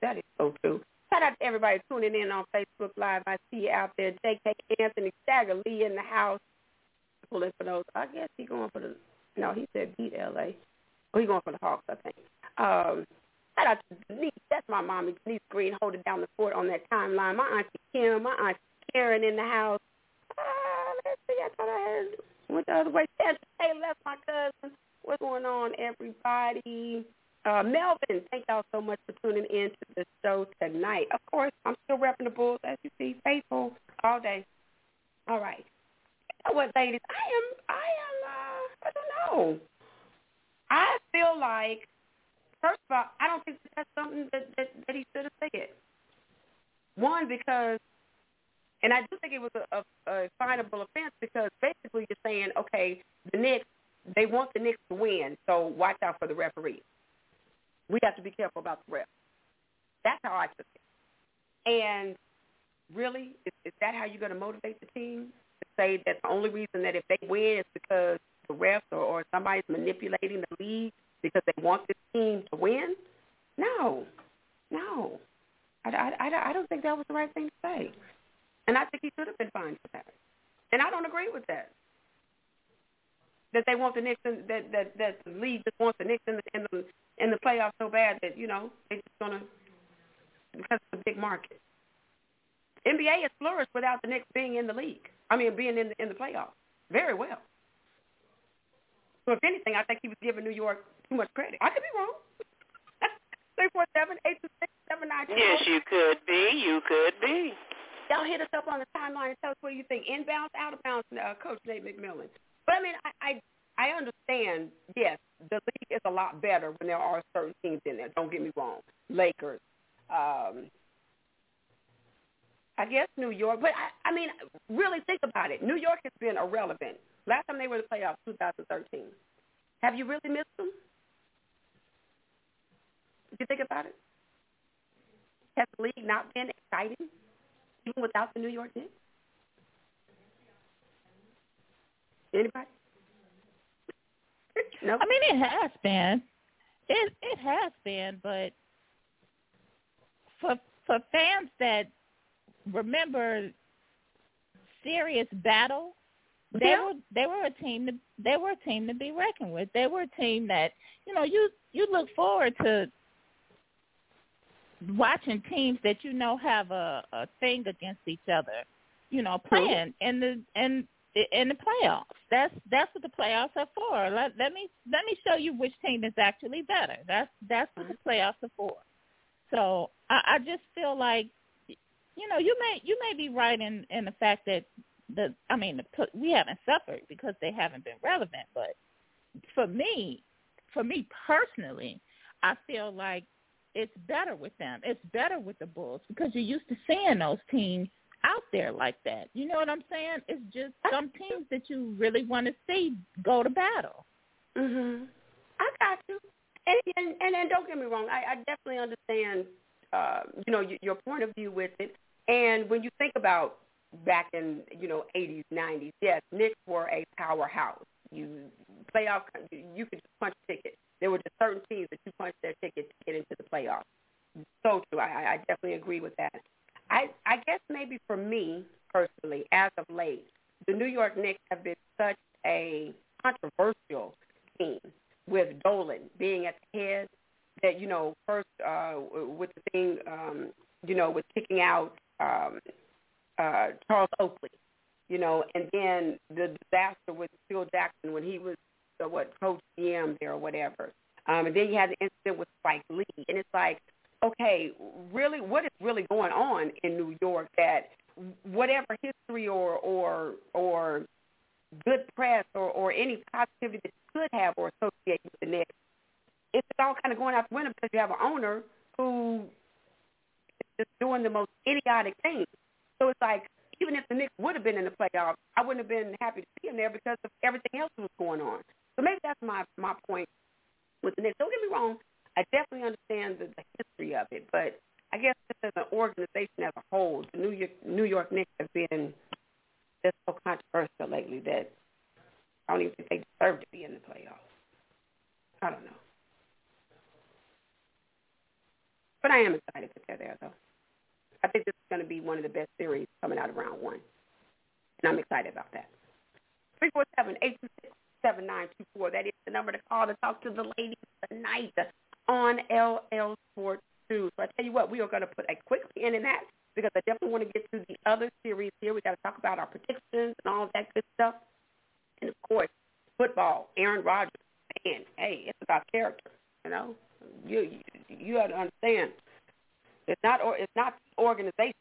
That is so true. Shout out to everybody tuning in on Facebook Live. I see you out there. J.K. Anthony Stagger Lee in the house. Pulling for those. I guess he's going for the. No, he said beat L.A. Oh, he's going for the Hawks, I think. Um, shout out to Denise. That's my mommy, Denise Green, holding down the fort on that timeline. My auntie Kim, my auntie Karen in the house. Uh, let's see. I thought I had went the other way. Taylor, that's my cousin. What's going on, everybody? Uh, Melvin, thank y'all so much for tuning in to the show tonight. Of course, I'm still repping the Bulls, as you see, faithful all day. All right. You know what, ladies? I am, I am, uh, I don't know. I feel like, first of all, I don't think that that's something that, that, that he should have said. One, because, and I do think it was a, a, a finable offense because basically you're saying, okay, the Knicks, they want the Knicks to win, so watch out for the referees we have to be careful about the ref. That's how I took it. And really, is, is that how you're going to motivate the team to say that the only reason that if they win is because the refs or, or somebody's manipulating the league because they want this team to win? No, no. I, I, I, don't think that was the right thing to say. And I think he should have been fined for that. And I don't agree with that that they want the Knicks in, that that that the league just wants the Knicks in the in the in the playoffs so bad that you know they're just gonna because it's a big market. NBA has flourished without the Knicks being in the league. I mean, being in the, in the playoffs very well. So if anything, I think he was giving New York too much credit. I could be wrong. [LAUGHS] Three four seven eight two six seven nine two. Yes, you could be. You could be. Y'all hit us up on the timeline and tell us what you think. Inbounds, out of bounds, uh, Coach Nate McMillan. But I mean, I, I I understand. Yes, the league is a lot better when there are certain teams in there. Don't get me wrong. Lakers. Um, I guess New York, but I, I mean, really think about it. New York has been irrelevant. Last time they were in the playoffs, 2013. Have you really missed them? If you think about it, has the league not been exciting even without the New York Knicks? Anybody? [LAUGHS] no. I mean, it has been. It it has been, but for for fans that remember serious battle, they Yeah. were they were a team to they were a team to be reckoned with. They were a team that you know you you look forward to watching teams that you know have a a thing against each other. You know, playing in the in in the playoffs. That's that's what the playoffs are for. Let, let me let me show you which team is actually better. That's that's what the mm-hmm. playoffs are for. So I, I just feel like, you know, you may you may be right in in the fact that the I mean the, we haven't suffered because they haven't been relevant. But for me, for me personally, I feel like it's better with them. It's better with the Bulls because you're used to seeing those teams out there like that. You know what I'm saying? It's just some teams that you really want to see go to battle. Mhm. I got you. And and and, and don't get me wrong, I, I definitely understand uh, you know, your, your point of view with it. And when you think about back in, you know, 80s, 90s, yes, Knicks were a powerhouse. You playoff you could just punch a ticket. There were just certain teams that you punched their ticket to get into the playoffs. So true. I, I definitely agree with that. I I guess maybe for me personally, as of late, the New York Knicks have been such a controversial team with Dolan being at the head that you know first uh with the thing um you know with kicking out um uh Charles Oakley you know and then the disaster with Phil Jackson when he was uh, what coach GM there or whatever. Um and then you had the incident with Spike Lee and it's like okay really what is really going on in New York that whatever history or or or good press or, or any positivity that you could have or associate with the Knicks, it's all kind of going out the window because you have an owner who is just doing the most idiotic things. So it's like even if the Knicks would have been in the playoffs, I wouldn't have been happy to see them there because of everything else that was going on. So maybe that's my my point with the Knicks. Don't get me wrong. I definitely understand the, the history of it, but I guess as an organization as a whole, the New York New York Knicks have been just so controversial lately that I don't even think they deserve to be in the playoffs. I don't know. But I am excited that they're there, though. I think this is going to be one of the best series coming out of round one. And I'm excited about that. 347-826-7924. That is the number to call to talk to the ladies tonight on LL Sports 2. So I tell you what, we are going to put a quick pin in that because I definitely want to get to the other series here. We got to talk about our predictions and all that good stuff. And of course, football, Aaron Rodgers. Man, hey, it's about character, you know? You you, you have to understand. It's not or it's not the organization.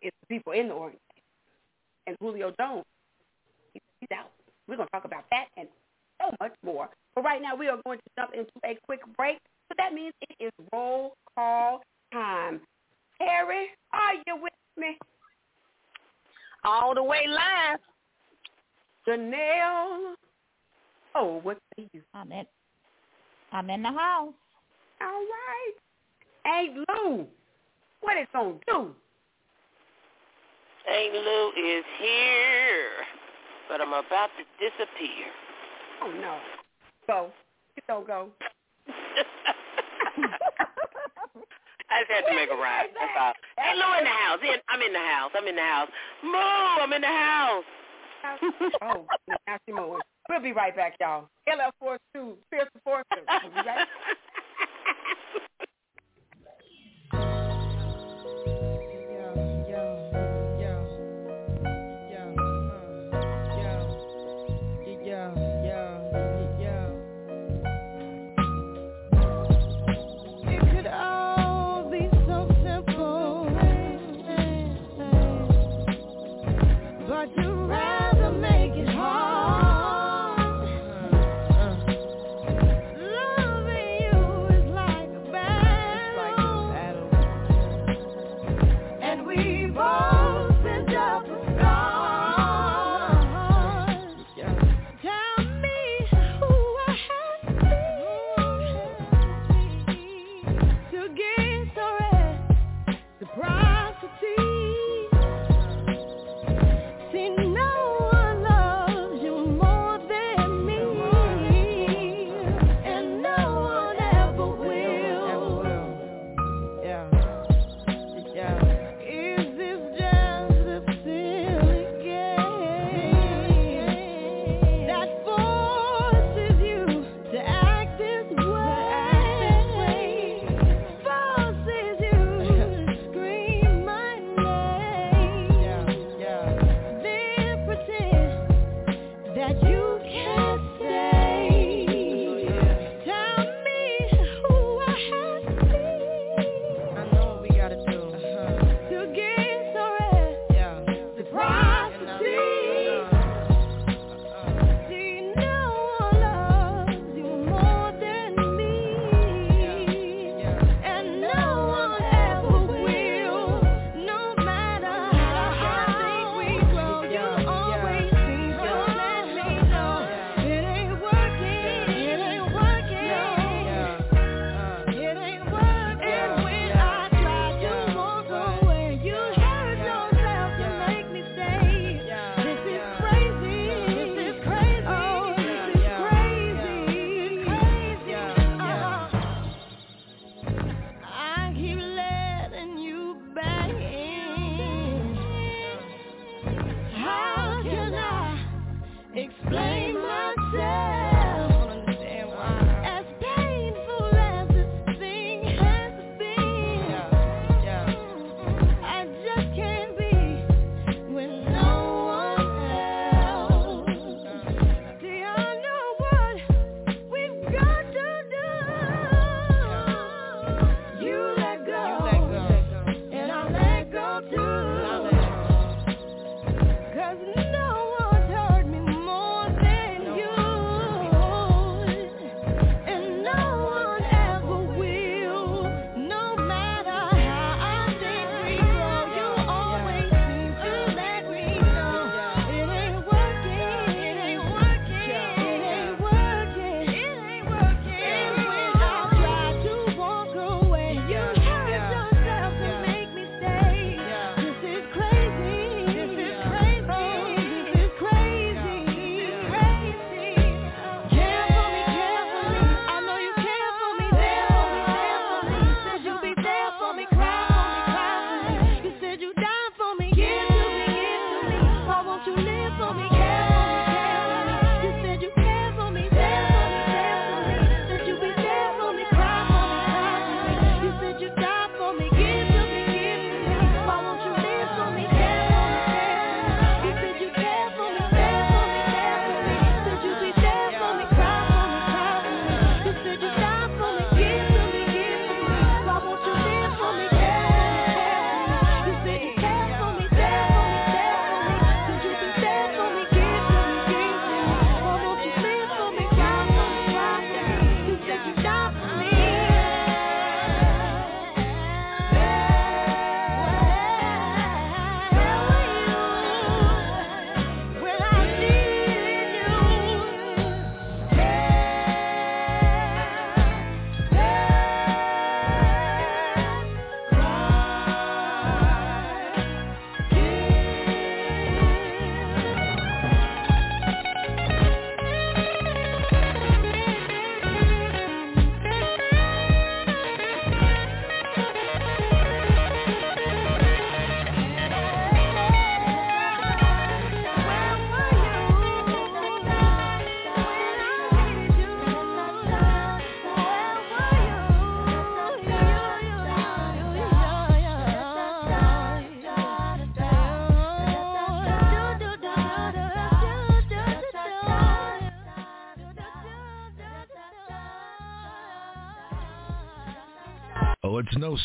It's the people in the organization. And Julio Jones, he's out. We're going to talk about that and so much more. But right now we are going to jump into a quick break. So that means it is roll call time. Harry, are you with me? All the way live. Janelle. Oh, what say you? I'm in. I'm in the house. All right. Hey, Lou, what it's gonna do? Aunt Lou is here, but I'm about to disappear. Oh no. Go. Don't go. [LAUGHS] I just had to make a rhyme. That's all. Hey, Lou in the house. I'm in the house. I'm in the house. Moo, I'm in the house. oh, now she. We'll be right back, y'all. LL Force 2, Fierce Enforcer. We'll be right Loving [LAUGHS]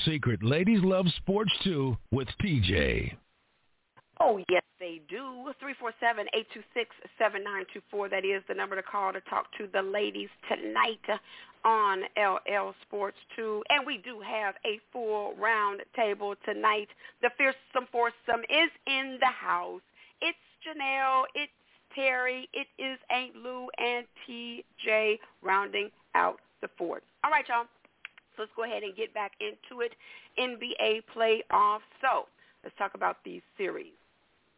secret. Ladies love sports too with TJ. Oh, yes, they do. 347-826-7924. That is the number to call to talk to the ladies tonight on LL Sports 2. And we do have a full round table tonight. The fearsome foursome is in the house. It's Janelle. It's Terry. It is Aunt Lou and TJ rounding out the fort. All right, y'all. Let's go ahead and get back into it. NBA playoffs. So let's talk about these series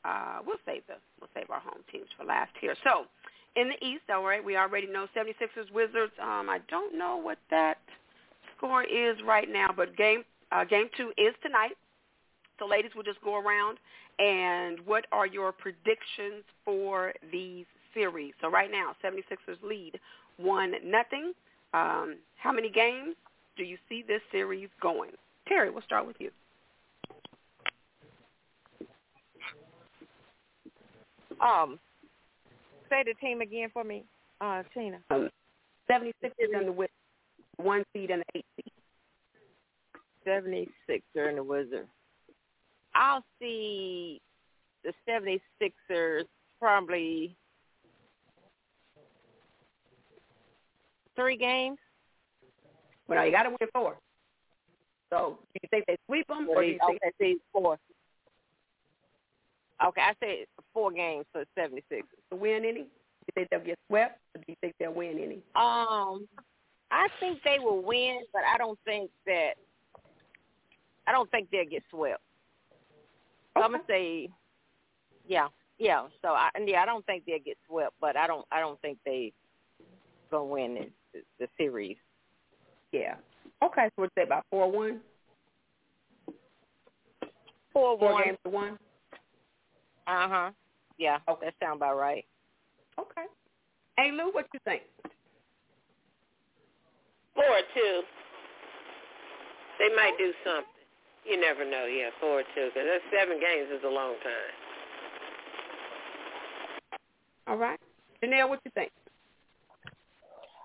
uh, we'll save the we'll save our home teams for last here. So in the East, all right, we already know 76ers Wizards. Um, I don't know what that score is right now, but game uh, game two is tonight. So ladies, we'll just go around and what are your predictions for these series? So right now, 76ers lead one nothing. Um, how many games do you see this series going? Terry, we'll start with you. Um, say the team again for me, uh, Tina. Um, 76 is in the Wizard, one seed and the eight seed. 76 are in the Wizard. I'll see the 76ers probably three games. Well, you got to win four. So, do you think they sweep them, or do you think okay, four? Okay, I say four games for 76 To win any? Do you think they'll get swept, or do you think they'll win any? Um, I think they will win, but I don't think that. I don't think they'll get swept. So I'm gonna say, yeah, yeah. So I, yeah, I don't think they'll get swept, but I don't, I don't think they gonna win the, the series. Yeah. Okay, so what's that about four one? Four, four one. games to one. Uh huh. Yeah, okay. that sounds about right. Okay. Hey Lou, what you think? Four two. They might do something. You never know. Yeah, four two. Because seven games is a long time. All right. Janelle, what you think?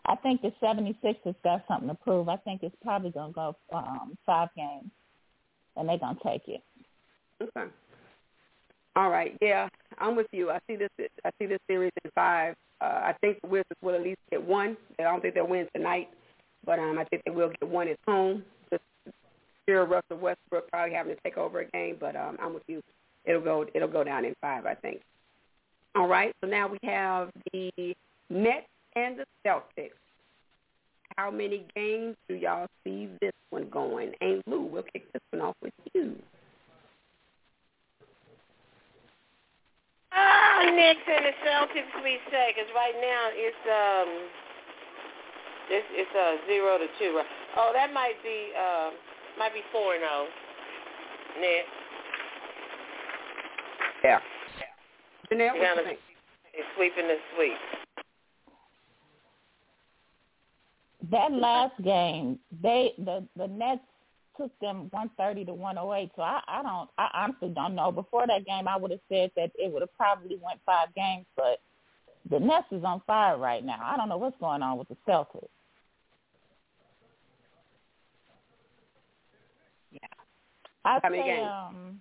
I think the 76ers got something to prove. I think it's probably going to go um, five games, and they're going to take it. Okay. All right, yeah, I'm with you. I see this. I see this series in five. Uh, I think the Wizards will at least get one. I don't think they'll win tonight, but um, I think they will get one at home. Just fear Russell Westbrook probably having to take over a game, but um, I'm with you. It'll go. It'll go down in five, I think. All right. So now we have the Nets and the Celtics. How many games do y'all see this one going? And Lou, we'll kick this one off with you. Ah, Knicks and the Celtics we say, because right now it's um it's it's uh zero to two. Oh, that might be uh might be four and zero. Oh. Knicks. Yeah. Janelle, what you think? It's sweeping the sweep. That last game, they the the Nets took them 130 to 108. So I, I don't, I honestly don't know. Before that game, I would have said that it would have probably went five games, but the Nets is on fire right now. I don't know what's going on with the Celtics. Yeah. I How say, um,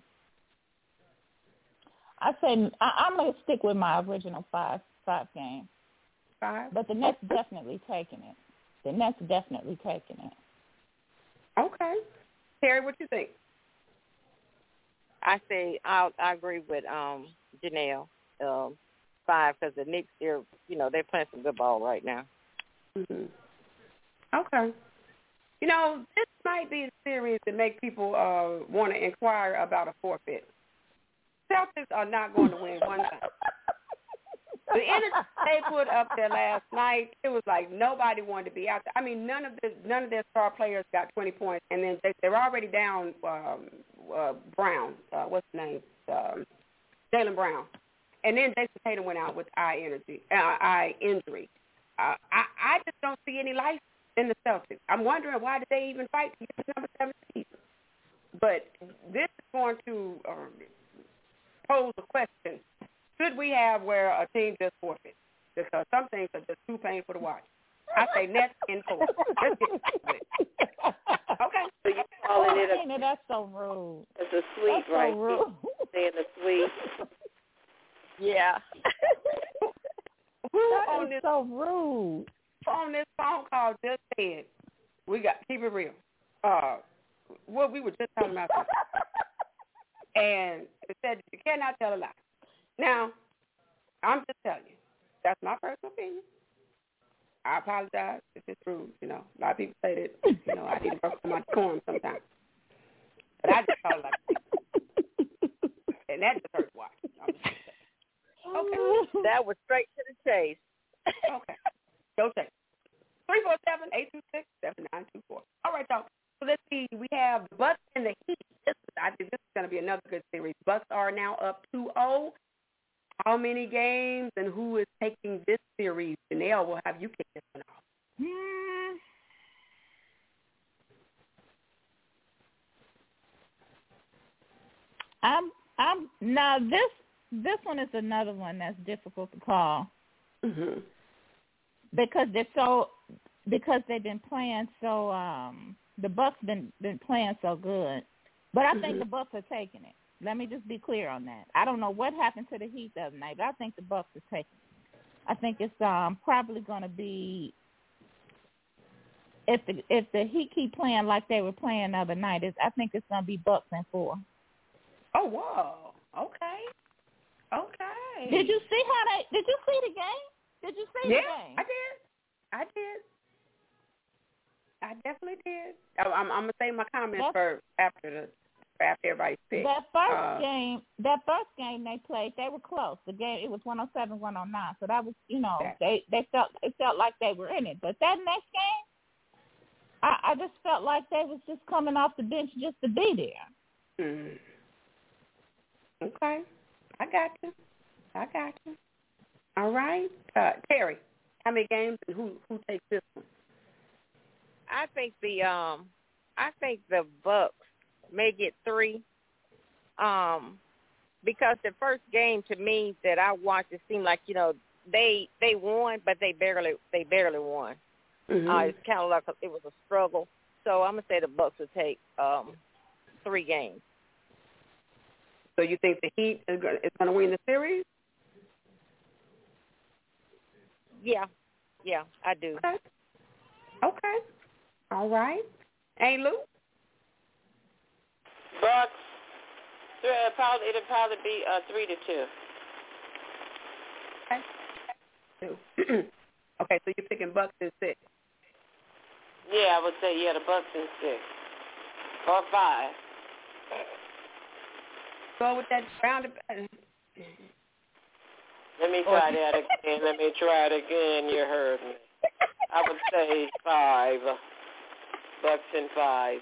I say I, I'm gonna stick with my original five five games. Five. But the Nets definitely taking it. The Nets definitely taking it. Okay. Terry, what you think? I say I I agree with um Janelle. Um, five because the Knicks they're you know they're playing some good ball right now. Mm-hmm. Okay. You know, this might be a series that make people uh, want to inquire about a forfeit. Celtics are not going to win one thing. The energy they put up there last night, it was like nobody wanted to be out there. I mean, none of the none of their star players got 20 points, and then they, they're already down. Um, uh, Brown, uh, what's his name? Um, Jaylen Brown, and then Jayson Tatum went out with eye energy, uh, eye injury. Uh, I I just don't see any life in the Celtics. I'm wondering why did they even fight to get to number 17? But this is going to um, pose a question should we have where a team just forfeits? Because some things are just too painful to watch. I say Nets in four. Okay. So you calling it a? Tina, that's so rude. It's a sweep, That's so rude. Saying a sweep. Yeah. Who That on is this so rude. on this phone call just said we got keep it real. Uh, what we were just talking about, [LAUGHS] and it said you cannot tell a lie. Now, I'm just telling you, that's my personal opinion. I apologize if it's rude. You know, a lot of people say that you know I need to work on my decorum sometimes, but I just call it like, and that just hurts. Watch. I'm just saying. Okay. That was straight to the chase. Okay. Go check. Three four seven eight two six seven nine two four. All right, y'all. So let's see. We have the Bucks and the Heat. This is, I think this is going to be another good series. Bucks are now up 2-0. How many games and who is taking this series? Janelle will have you kick this one off. Hmm. I'm I'm now this this one is another one that's difficult to call Mm-hmm. because they're so because they've been playing so um the Bucks been been playing so good. But I think Mhm. the Bucks are taking it. Let me just be clear on that. I don't know what happened to the Heat the other night, but I think the Bucks are taking. I think it's um probably going to be if the if the Heat keep playing like they were playing the other night, it's, I think it's going to be Bucks and four. Oh, whoa. Okay. Okay. Did you see how they? Did you see the game? Did you see Yeah, the game? Yeah, I did. I did. I definitely did. I, I'm, I'm gonna say my comments for after the after everybody's pick. That first Uh, game, that first game they played, they were close. The game it was one hundred seven, one hundred nine. So that was, you know, Okay. they they felt they felt like they were in it. But that next game, I I just felt like they was just coming off the bench just to be there. Mm. Okay. I got you. I got you. All right. Uh, Terry, how many games and who who takes this one? I think the um I think the Bucks may get three. Um because the first game to me that I watched it seemed like, you know, they they won but they barely they barely won. Mhm. Uh it's kinda like a, it was a struggle. So I'm gonna say the Bucks will take um three games. so you think the Heat is going to win the series? Yeah. Yeah, I do. Okay. Okay. All right. Hey, Lou. Bucks. Three, uh, probably it'll probably be uh, three to two. Okay. Two. [CLEARS THROAT] okay, so you're picking Bucks and six. Yeah, I would say yeah, the Bucks in six or five. Go with that round. Let me [LAUGHS] try that again. Let me try it again. You heard me. I would say five. [LAUGHS] Bucks and five.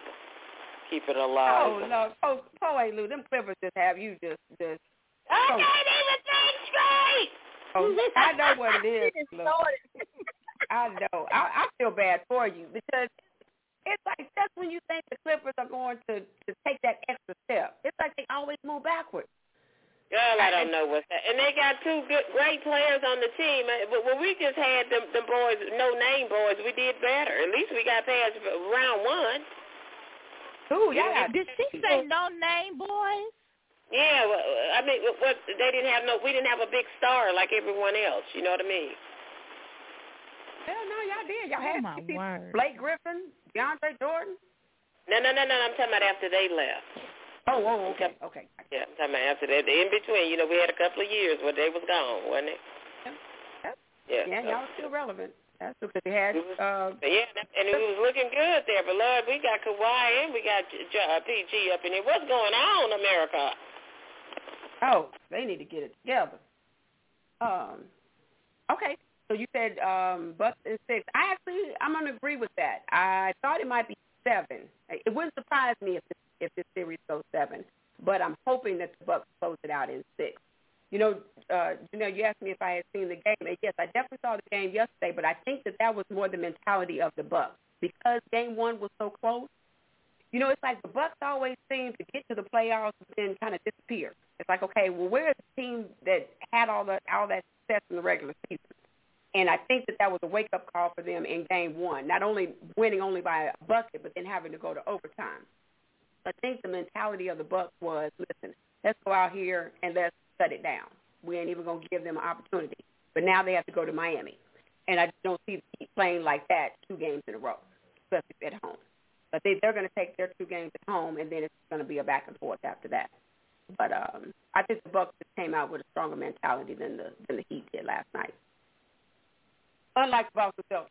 Keep it alive. Oh no, oh, oh, hey Lou, them Clippers just have you just just. I so- can't even think straight. Oh, I know what it is. Lou. I know. I, I feel bad for you because it's like just when you think the Clippers are going to to take that extra step, it's like they always move backwards. Girl, I don't know what's that. And they got two good, great players on the team. Uh, But when we just had them, them boys, no name boys, we did better. At least we got past round one. Ooh, Yeah. yeah. Did she say no name, boys? Yeah, well, I mean, what, what they didn't have no, we didn't have a big star like everyone else. You know what I mean? Hell no, y'all did. Y'all Oh had my people- word. Blake Griffin, DeAndre Jordan. No, no, no, no. I'm talking about after they left. Oh, oh, okay, okay. Yeah, I'm talking about after that. In between, you know, we had a couple of years where they was gone, wasn't it? Yeah. Yeah, so- y'all still relevant. That's because they had. Uh, yeah, and it was looking good there. But Lord, we got Kawhi and we got J- J- uh, PG up in there. What's going on, America? oh, they need to get it together. Um, okay. So you said um, Bucks and six. I actually, I'm going to agree with that. I thought it might be seven. It wouldn't surprise me if this, if this series goes seven, but I'm hoping that the Bucks close it out in six. You know, uh, you know, you asked me if I had seen the game. And yes, I definitely saw the game yesterday, but I think that that was more the mentality of the Bucks because game one was so close. You know, it's like the Bucks always seem to get to the playoffs and then kind of disappear. It's like, okay, well, where's the team that had all the all that success in the regular season? And I think that that was a wake-up call for them in game one, not only winning only by a bucket, but then having to go to overtime. I think the mentality of the Bucks was, listen, let's go out here and let's shut it down. We ain't even going to give them an opportunity. But now they have to go to Miami. And I don't see the Heat playing like that two games in a row, especially at home. But they, they're going to take their two games at home, and then it's going to be a back and forth after that. But um, I think the Bucks just came out with a stronger mentality than the than the Heat did last night. Unlike the Bucks themselves.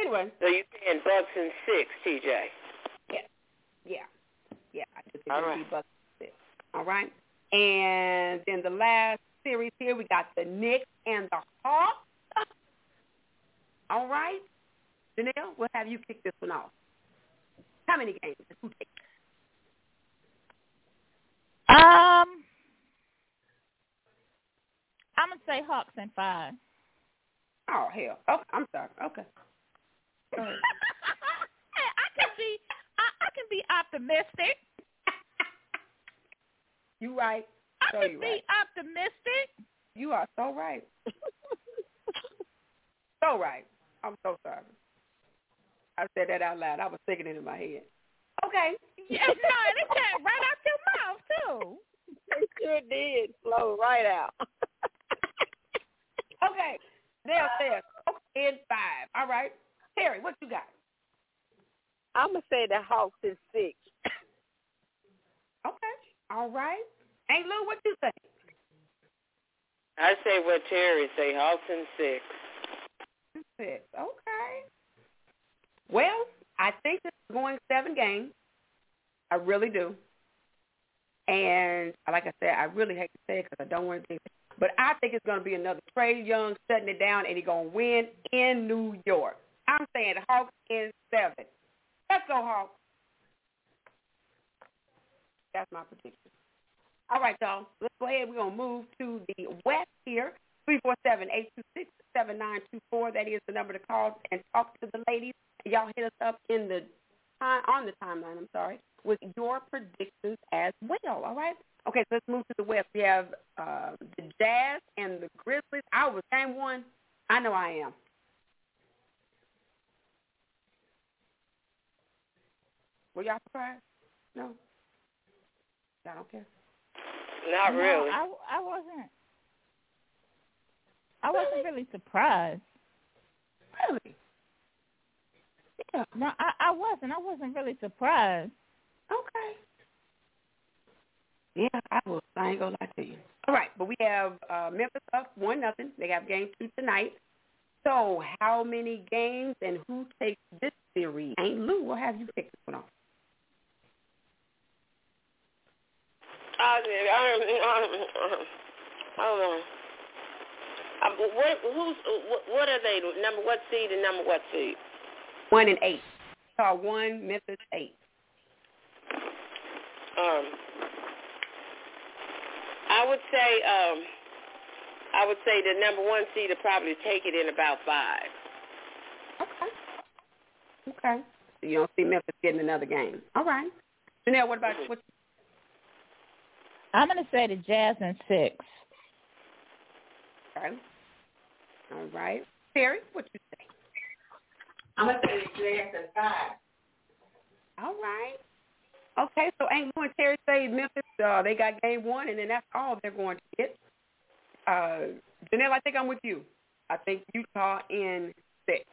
Anyway. So you're saying Bucks and six, TJ? Yeah. Yeah. Yeah. I just think All right. Bucks and six. All right. And then the last series here, we got the Knicks and the Hawks. [LAUGHS] All right. Janelle, we'll have you kick this one off. How many games? Who takes? Um, I'm gonna say Hawks and five. Oh hell. Okay, I'm sorry. Okay. [LAUGHS] I can be I, I can be optimistic. You right. I So can be right. optimistic. You are so right. [LAUGHS] so right. I'm so sorry. I said that out loud. I was thinking it in my head. Okay. Yeah, no, it came right out your mouth too. It sure did flow right out. [LAUGHS] Okay. There says okay in five. All right. Terry, what you got? I'm gonna say the Hawks in six. All right. Ain't Lou, what you think? I say what Terry say, Hawks and six. Six. Okay. Well, I think this is going seven games. I really do. And like I said, I really hate to say it because I don't want to think but I think it's going to be another Trae Young shutting it down, and he's going to win in New York. I'm saying Hawks in seven. Let's go, Hawks. That's my prediction. All right, y'all. Let's go ahead. We're going to move to the West here. 347-826-7924. That is the number to call and talk to the ladies. Y'all hit us up in the time on the timeline, I'm sorry, with your predictions as well, all right? Okay, so let's move to the West. We have uh, the Jazz and the Grizzlies. I was game one. I know I am. Were y'all surprised? No? Y'all don't care? Not No, really. I I wasn't. I wasn't really surprised. Really? Yeah. No, I, I wasn't. I wasn't really surprised. Okay. Yeah, I will. I ain't gonna lie to you. All right, but we have uh, Memphis up one nothing. They have game two tonight. So, how many games and who takes this series? Ain't Lou? We'll have you pick this one off. I, I, I don't know. Um, what who's what, what are they? Number what seed and number what seed? One and eight. So one, Memphis eight. Um, I would say um, I would say the number one seed will probably take it in about five. Okay. Okay. So you don't see Memphis getting another game. All right. Janelle, what about what? I'm gonna say the Jazz in six. Okay. All right. Terry, what you say? I'm gonna say the Jazz in five. All right. Okay, so ain't Lou and Terry say Memphis, uh, they got game one, and then that's all they're going to get. Uh, Janelle, I think I'm with you. I think Utah in six.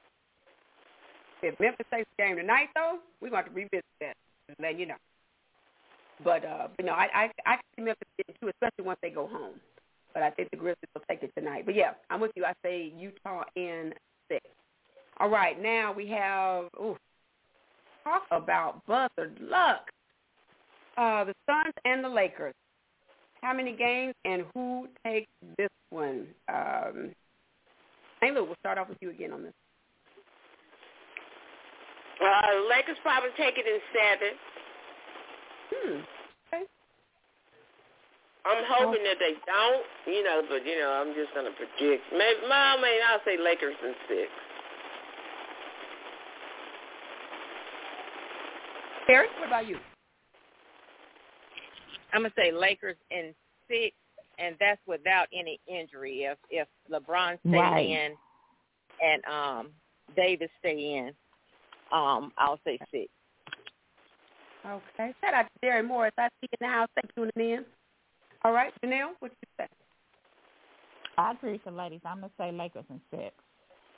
If Memphis takes the game tonight, though, we're going to have to revisit that. Just letting you know. But uh, but no, I I I can see Memphis getting two, especially once they go home. But I think the Grizzlies will take it tonight. But yeah, I'm with you. I say Utah in six. All right, now we have ooh, talk about buzzard luck. Uh, the Suns and the Lakers. How many games and who takes this one? Um, hey, Lou, we'll start off with you again on this. Uh, Lakers probably take it in seven. Hmm. Okay. I'm hoping that they don't, you know, but you know, I'm just gonna predict. Maybe, I mean, I'll say Lakers in six. Terry, what about you? I'm gonna say Lakers in six, and that's without any injury. If if LeBron stays Right. in, and um Davis stay in. Um, I'll say six. Okay. Shout out to Jerry Morris. I see you in the house. Thank you tuning in. All right, Janelle, what you say? I agree with the ladies. I'm gonna say Lakers in six,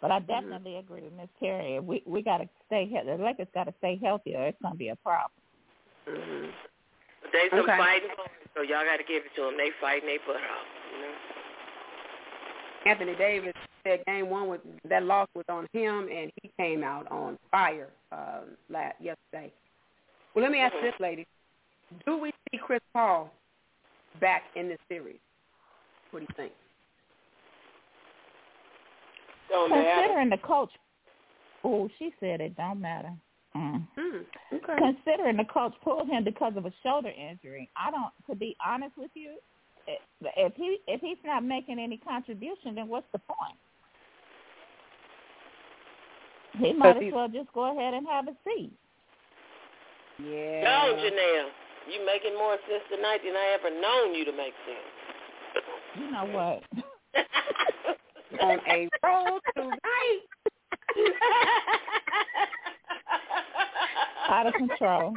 but I definitely mm-hmm. agree with Miss Terry. We we got to stay. The Lakers got to stay healthy, or it's gonna be a problem. Mm-hmm. But they some okay. fighting so y'all got to give it to them. They fighting they butt off. You know. Anthony Davis said game one was that loss was on him, and he came out on fire um, last yesterday. Well, let me ask this, lady: Do we see Chris Paul back in this series? What do you think? Don't Considering matter. the coach, oh, she said it don't matter. Mm. Mm, okay. Considering the coach pulled him because of a shoulder injury, I don't. To be honest with you, if he if he's not making any contribution, then what's the point? He might as well just go ahead and have a seat. Yeah. Go, Janelle. You making more sense tonight than I ever known you to make sense. You know what? [LAUGHS] On a roll tonight. Out of control.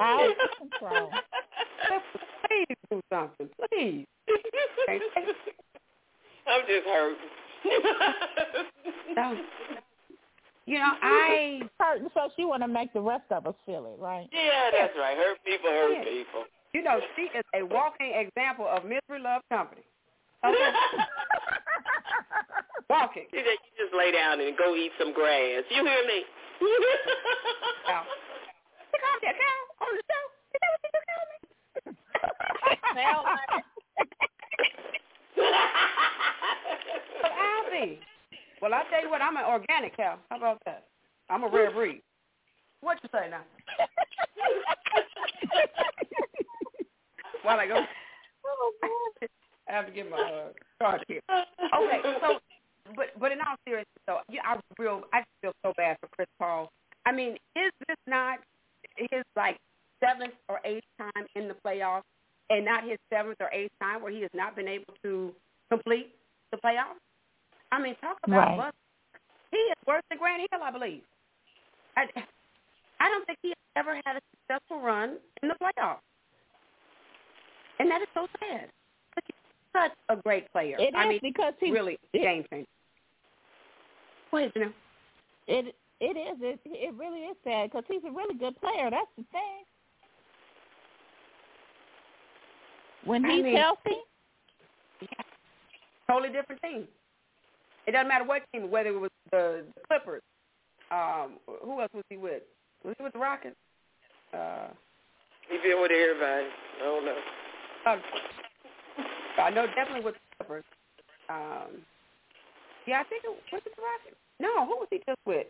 Out of control. Please do something, please. I'm just hurt. no. You know, I hurt so she want to make the rest of us feel it, right? Yeah, that's right. Hurt people, hurt yeah. people. You know, she is a walking example of misery love company. Okay. [LAUGHS] walking. You just lay down and go eat some grass. You hear me? Cow. Come here, cow, on the show. Is that what you call me? Smell like Albie. Well, I tell you what, I'm an organic cow. How about that? I'm a rare breed. What you say now? [LAUGHS] While I go, [LAUGHS] I have to get my uh, card here. Okay, so, but but in all seriousness, though, yeah, I real I feel so bad for Chris Paul. I mean, is this not his like seventh or eighth time in the playoffs, and not his seventh or eighth time where he has not been able to complete the playoffs? I mean, talk about right. bust. He is worse than Grant Hill, I believe. I, I don't think he ever had a successful run in the playoffs. And that is so sad. He's such a great player. It I is mean, because he really it, game changer. Go ahead, Janelle. It it is. It it really is sad because he's a really good player. That's the thing. When he's I mean, healthy, yeah, totally different team. It doesn't matter what team, whether it was the, the Clippers. Um, who else was he with? Was he with the Rockets? Uh, he been with everybody. I don't know. Uh, I know definitely with the Clippers. Um, yeah, I think it was it the Rockets. No, who was he just with?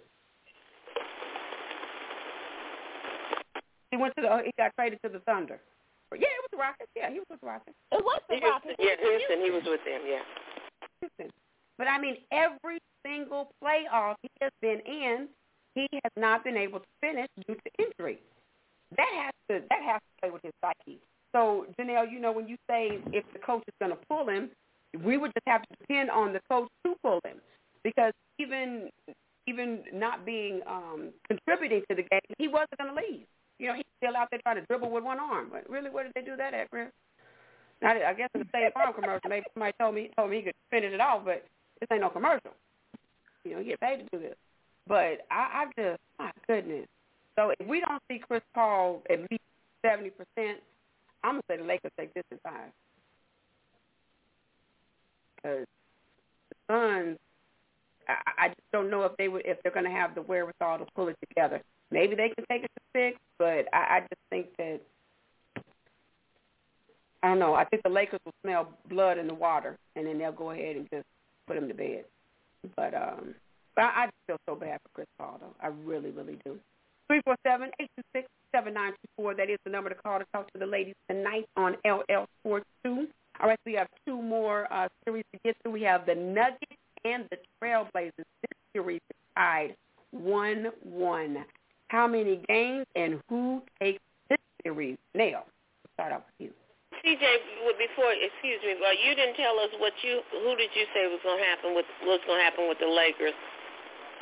He went to the. He got traded to the Thunder. Yeah, it was the Rockets. Yeah, he was with the Rockets. It was the he Rockets. Was, yeah, Houston. He was with them. Yeah. Houston. But I mean, every single playoff he has been in, he has not been able to finish due to injury. That has to that has to play with his psyche. So Janelle, you know, when you say if the coach is going to pull him, we would just have to depend on the coach to pull him, because even even not being um, contributing to the game, he wasn't going to leave. You know, he's still out there trying to dribble with one arm. But really, where did they do that at, Chris? I, I guess in the State Farm commercial, maybe somebody told me told me he could finish it off, but this ain't no commercial. You know, you get paid to do this. But I, I just, my goodness. So if we don't see Chris Paul at least seventy percent, I'm gonna say the Lakers take this in five. Because the Suns, I, I just don't know if they would, if they're gonna have the wherewithal to pull it together. Maybe they can take it to six, but I, I just think that I don't know. I think the Lakers will smell blood in the water, and then they'll go ahead and just put him to bed. But um, I, I feel so bad for Chris Paul, though. I really, really do. Three four seven eight two six seven nine two four. That is the number to call to talk to the ladies tonight on LL Sports Two. All right, so we have two more uh, series to get to. We have the Nuggets and the Trailblazers. This series is tied one one. How many games and who takes this series? Nail. Start off with you. CJ, before excuse me, but you didn't tell us what you who did you say was going to happen with what's going to happen with the Lakers?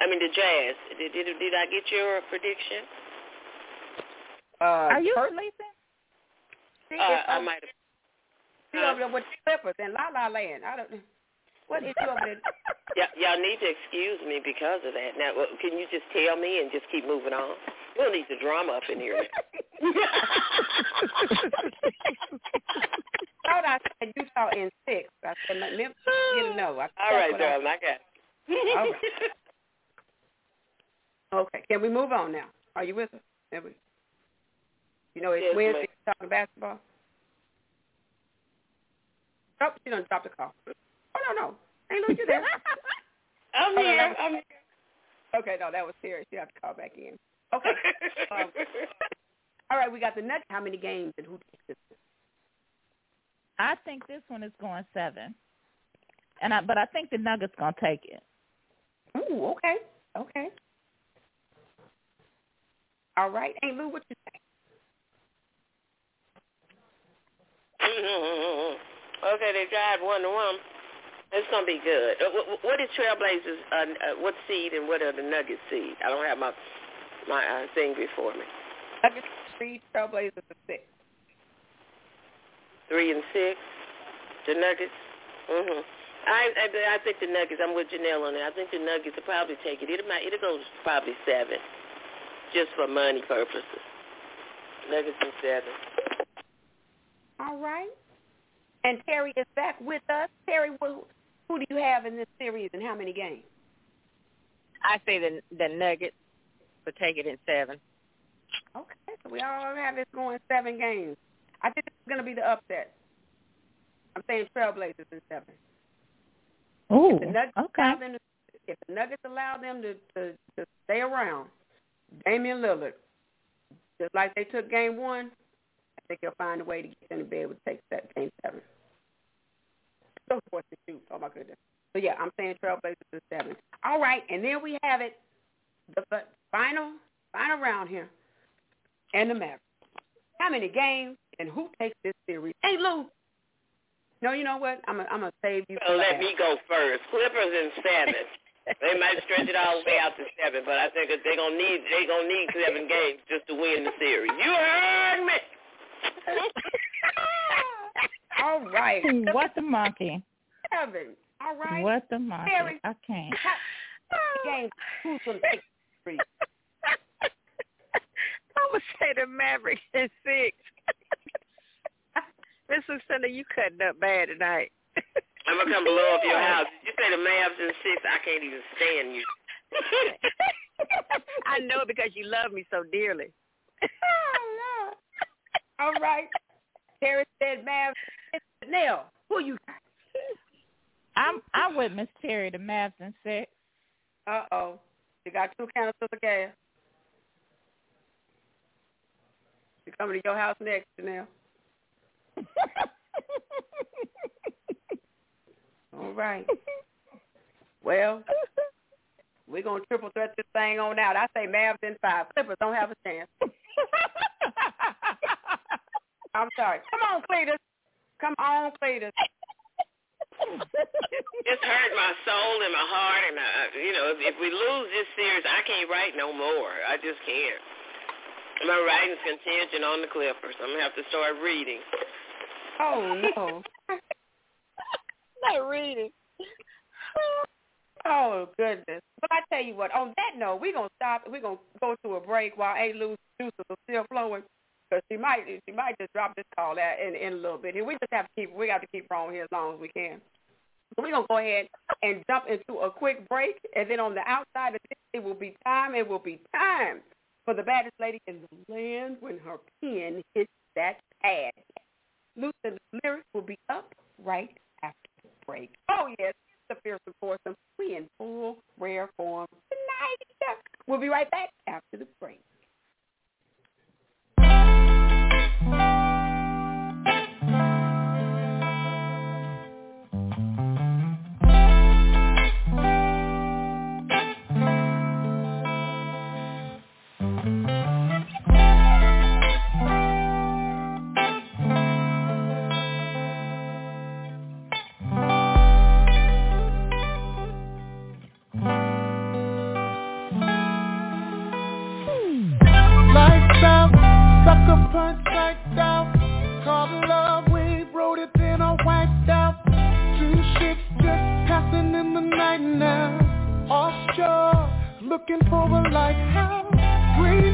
I mean the Jazz. Did did, did I get your prediction? Uh, Are you first, sleeping? Uh, I might have. You over there with Clippers and La La Land. I don't. What is you over there? [LAUGHS] Y- y'all need to excuse me because of that. Now, can you just tell me and just keep moving on? We don't need the drama up in here. thought I said Utah in six. I said Memphis get a no. I All right, I- darling, I got. it. [LAUGHS] All right. [LAUGHS] Okay, can we move on now? Are you with us? We- You know, it's Yes, Wednesday ma'am. talking basketball. Oh, she done dropped the call. Oh no, no, ain't look you there. [LAUGHS] I'm Oh, here. was- I'm here. Okay, no, that was serious. You have to call back in. Okay. [LAUGHS] Um, all right, we got the Nuggets. How many games and who takes this? I think this one is going seven, and I but I think the Nuggets gonna take it. Ooh, okay, okay. All right, Aunt Lou, what you think? okay, they tied one to one. It's gonna be good. Uh, wh- wh- What is Trailblazers? Uh, uh, what seed and what are the Nuggets seed? I don't have my my uh, thing before me. Nuggets three, Trailblazers are six. Three and six. The Nuggets. Mhm. I, I I think the Nuggets. I'm with Janelle on it. I think the Nuggets will probably take it. It might it'll go probably seven, just for money purposes. Nuggets and seven. All right. And Terry is back with us. Terry, who, who do you have in this series and how many games? I say the the Nuggets will take it in seven. Okay, so we all have this going seven games. I think it's going to be the upset. I'm saying Trailblazers in seven. Ooh, If the Nuggets okay. to, if the Nuggets allow them to, to, to stay around, Damian Lillard, just like they took game one, I think he'll find a way to get them to be able to take that game seven. So forth to shoot. Oh my goodness. So yeah, I'm saying Trailblazers in seven. All right, and then we have it, the final final round here, and the Mavericks. How many games and who takes this series? Hey Lou. No, you know what? I'm gonna I'm gonna save you. So let last. me go first. Clippers in seven. [LAUGHS] they might stretch it all the way out to seven, but I think they're gonna need they gonna need seven games just to win the series. You heard me. [LAUGHS] All right. What the monkey? Seven. All right. What the monkey? Terry. I can't. Oh. Game. Who's gonna take the series? I'm gonna say the Mavericks in six. [LAUGHS] Mr. Center, you cutting up bad tonight. I'm gonna come blow up your [LAUGHS] house. You say the Mavs in six, I can't even stand you. [LAUGHS] I know because you love me so dearly. All right. Terry said, "Mavs." Nell, who you got? I'm I'm with Miss Terry, the Mavs in six. Uh oh. You got two canisters of gas. She coming to your house next, Janelle. [LAUGHS] All right. Well, we're gonna triple threat this thing on out. I say Mavs in five. Clippers don't have a chance. [LAUGHS] I'm sorry. Come on, Cletus. Come on, Cletus. [LAUGHS] It's hurt my soul and my heart, and I, uh, you know, if, if we lose this series, I can't write no more. I just can't. My writing's contingent on the Clippers. So I'm gonna have to start reading. Oh no. [LAUGHS] Not reading. Oh goodness! But I tell you what. On that note, we're gonna stop. We're gonna go to a break while A. Lou's juices are still flowing, because she might she might just drop this call out in in a little bit. Here, we just have to keep we have to keep her on here as long as we can. So we're gonna go ahead and jump into a quick break, and then on the outside of this, it will be time. It will be time for the baddest lady in the land when her pen hits that pad. Lucinda's lyrics will be up right after the break. Oh yes, the fearsome foursome. We in full rare form tonight. We'll be right back after the break.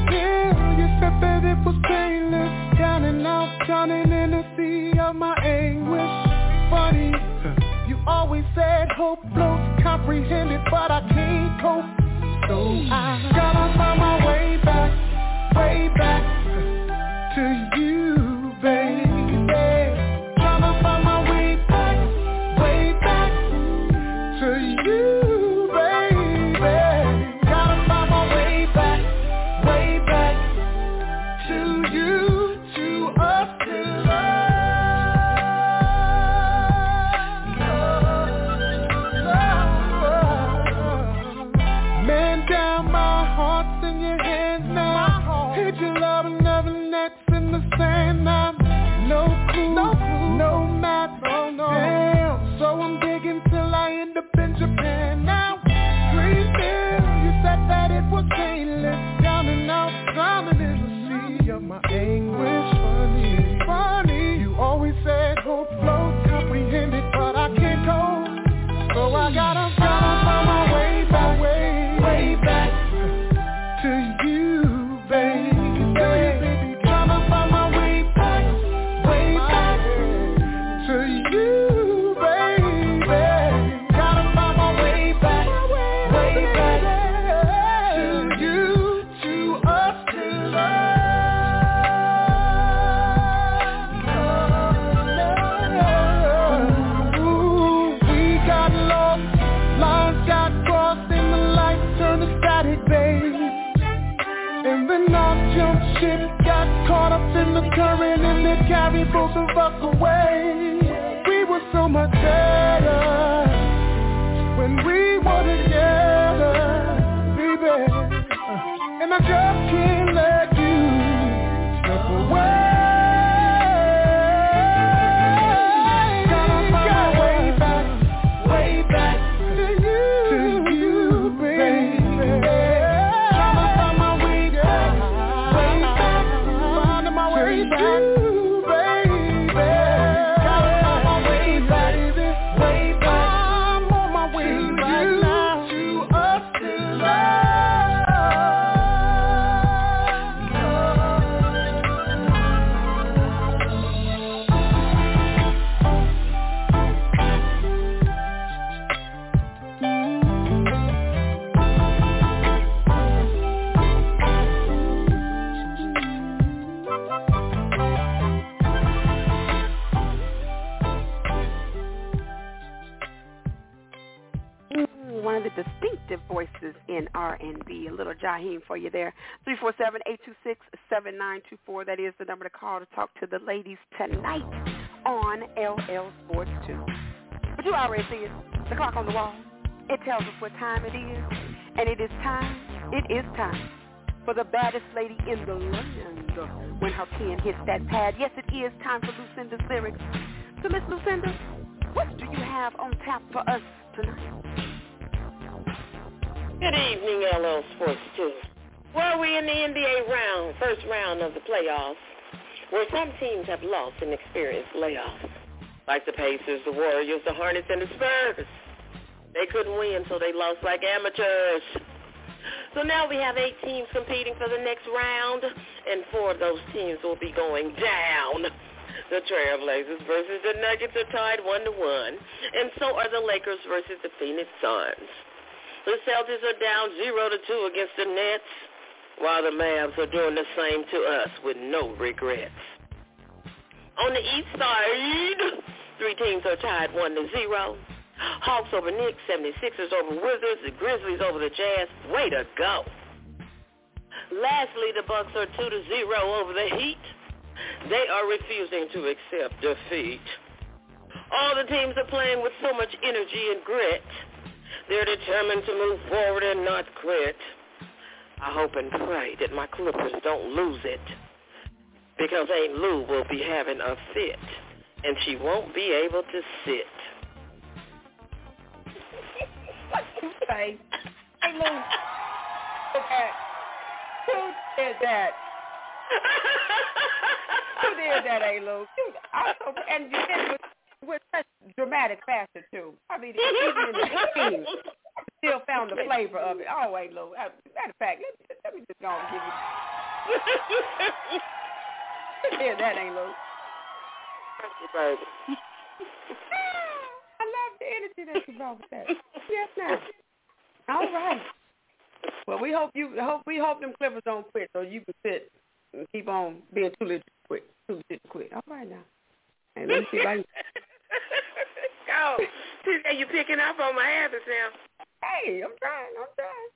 Greenville, you said that it was painless Down and out, drowning in the sea of my anguish. Funny, you always said hope floats comprehended But I can't cope. So I gotta find my way back, way back is the number to call to talk to the ladies tonight on LL Sports 2. But you already see it. The clock on the wall. It tells us what time it is. And it is time. It is time for the baddest lady in the land when her pen hits that pad. Yes, it is time for Lucinda's lyrics. So, Miss Lucinda, what do you have on tap for us tonight? Good evening, LL Sports 2. Well, we're in the NBA round, first round of the playoffs, where some teams have lost and experienced layoffs, like the Pacers, the Warriors, the Hornets, and the Spurs. They couldn't win, so they lost like amateurs. So now we have eight teams competing for the next round, and four of those teams will be going down. The Trailblazers versus the Nuggets are tied one to one, and so are the Lakers versus the Phoenix Suns. The Celtics are down 0 to 2 against the Nets, while the Mavs are doing the same to us with no regrets. On the east side, three teams are tied 1 to 0. Hawks over Knicks, 76ers over Wizards, the Grizzlies over the Jazz. Way to go. Lastly, the Bucks are 2 to 0 over the Heat. They are refusing to accept defeat. All the teams are playing with so much energy and grit. They're determined to move forward and not quit. I hope and pray that my Clippers don't lose it because Aunt Lou will be having a fit and she won't be able to sit. what you say? Hey, Lou. Who did that? [LAUGHS] Who did that, A. Lou? I'm and you did it with with such dramatic fashion too. I mean, even in the team, still found the flavor of it. Oh wait, Lou. Matter of fact, let, let me just go and give you. [LAUGHS] yeah, that ain't Lou. Thank you, baby. [LAUGHS] I love the energy that you brought with that. Yes, now. All right. Well, we hope you hope we hope them Clippers don't quit, so you can sit and keep on being too legit to quit. Too legit to quit. All right now. Hey, let me see if I can. [LAUGHS] Go. See, you picking up on my habits now. Hey, I'm trying. I'm trying.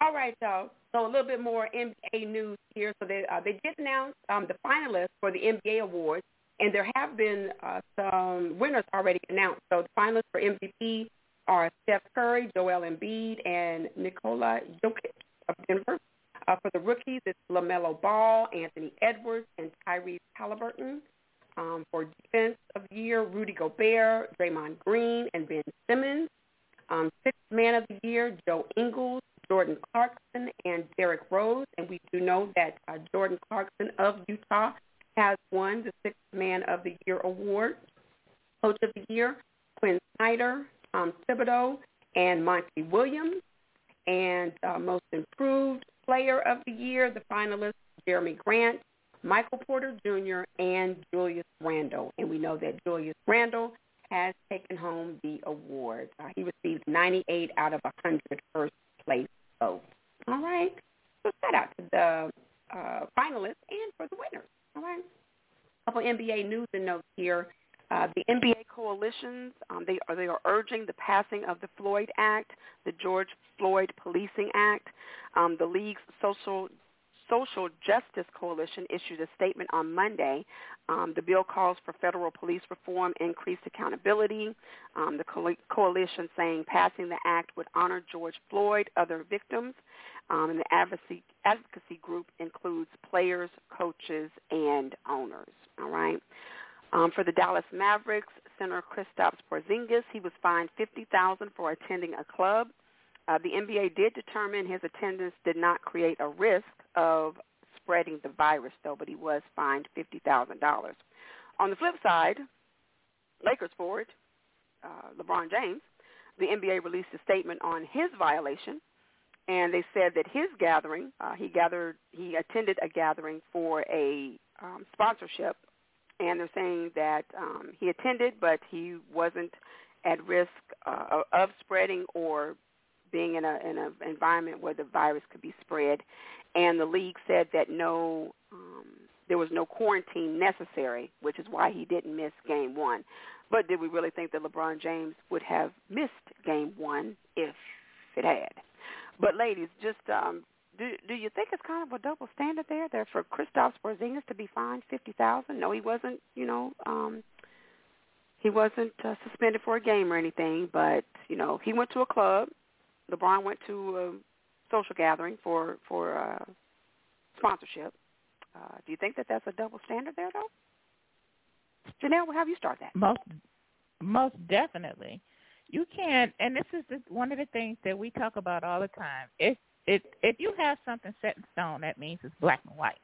All right, y'all. So a little bit more NBA news here. So they uh, they did announce um, the finalists for the NBA awards, and there have been uh, some winners already announced. So the finalists for MVP are Steph Curry, Joel Embiid, and Nikola Jokic of Denver. Uh, for the rookies, it's LaMelo Ball, Anthony Edwards, and Tyrese Haliburton. Um, for defense of the year, Rudy Gobert, Draymond Green, and Ben Simmons. Um, sixth man of the year, Joe Ingles, Jordan Clarkson, and Derrick Rose. And we do know that uh, Jordan Clarkson of Utah has won the sixth man of the year award. Coach of the year, Quin Snyder, um, Thibodeau, and Monty Williams. And uh, most improved player of the year, the finalists, Jerami Grant, Michael Porter Jr., and Julius Randle. And we know that Julius Randle has taken home the award. Uh, he received 98 out of 100 first place votes. All right. So shout out to the uh, finalists and for the winners. All right. A couple NBA news and notes here. Uh, the NBA coalitions, um, they, are, they are urging the passing of the Floyd Act, the George Floyd Policing Act. Um, the league's social Social Justice Coalition issued a statement on Monday. Um, the bill calls for federal police reform, increased accountability. Um, the co- coalition saying passing the act would honor George Floyd, other victims, um, and the advocacy, advocacy group includes players, coaches, and owners. All right. Um, for the Dallas Mavericks, center Kristaps Porzingis, he was fined fifty thousand for attending a club. Uh, the NBA did determine his attendance did not create a risk of spreading the virus, though, but he was fined $50,000. On the flip side, Lakers forward uh, LeBron James, the NBA released a statement on his violation, and they said that his gathering, uh, he gathered, he attended a gathering for a um, sponsorship, and they're saying that um, he attended, but he wasn't at risk uh, of spreading or being in a in an environment where the virus could be spread, and the league said that no, um, there was no quarantine necessary, which is why he didn't miss Game One. But did we really think that LeBron James would have missed Game One if it had? But ladies, just um, do do you think it's kind of a double standard there? That for Kristaps Porzingis to be fined fifty thousand? No, he wasn't. You know, um, he wasn't uh, suspended for a game or anything. But you know, he went to a club LeBron went to a social gathering for for uh, sponsorship. Uh, do you think that that's a double standard there, though? Janelle, we'll have you start that. Most most definitely. You can't, and this is the, one of the things that we talk about all the time. If if if you have something set in stone, that means it's black and white.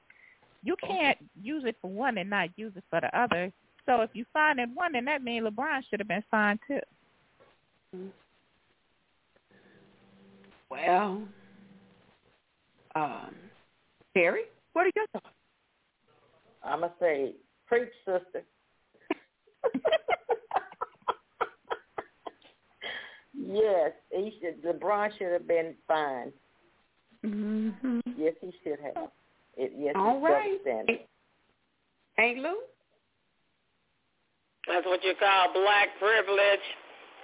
You can't use it for one and not use it for the other. So if you find it one, then that means LeBron should have been fined too. Well, um, Terry, what are your thoughts? I'm gonna say, preach, sister. yes, he should. LeBron should have been fined. Mm-hmm. Yes, he should have. It, yes, All right. Ain't, ain't Lou? That's what you call black privilege,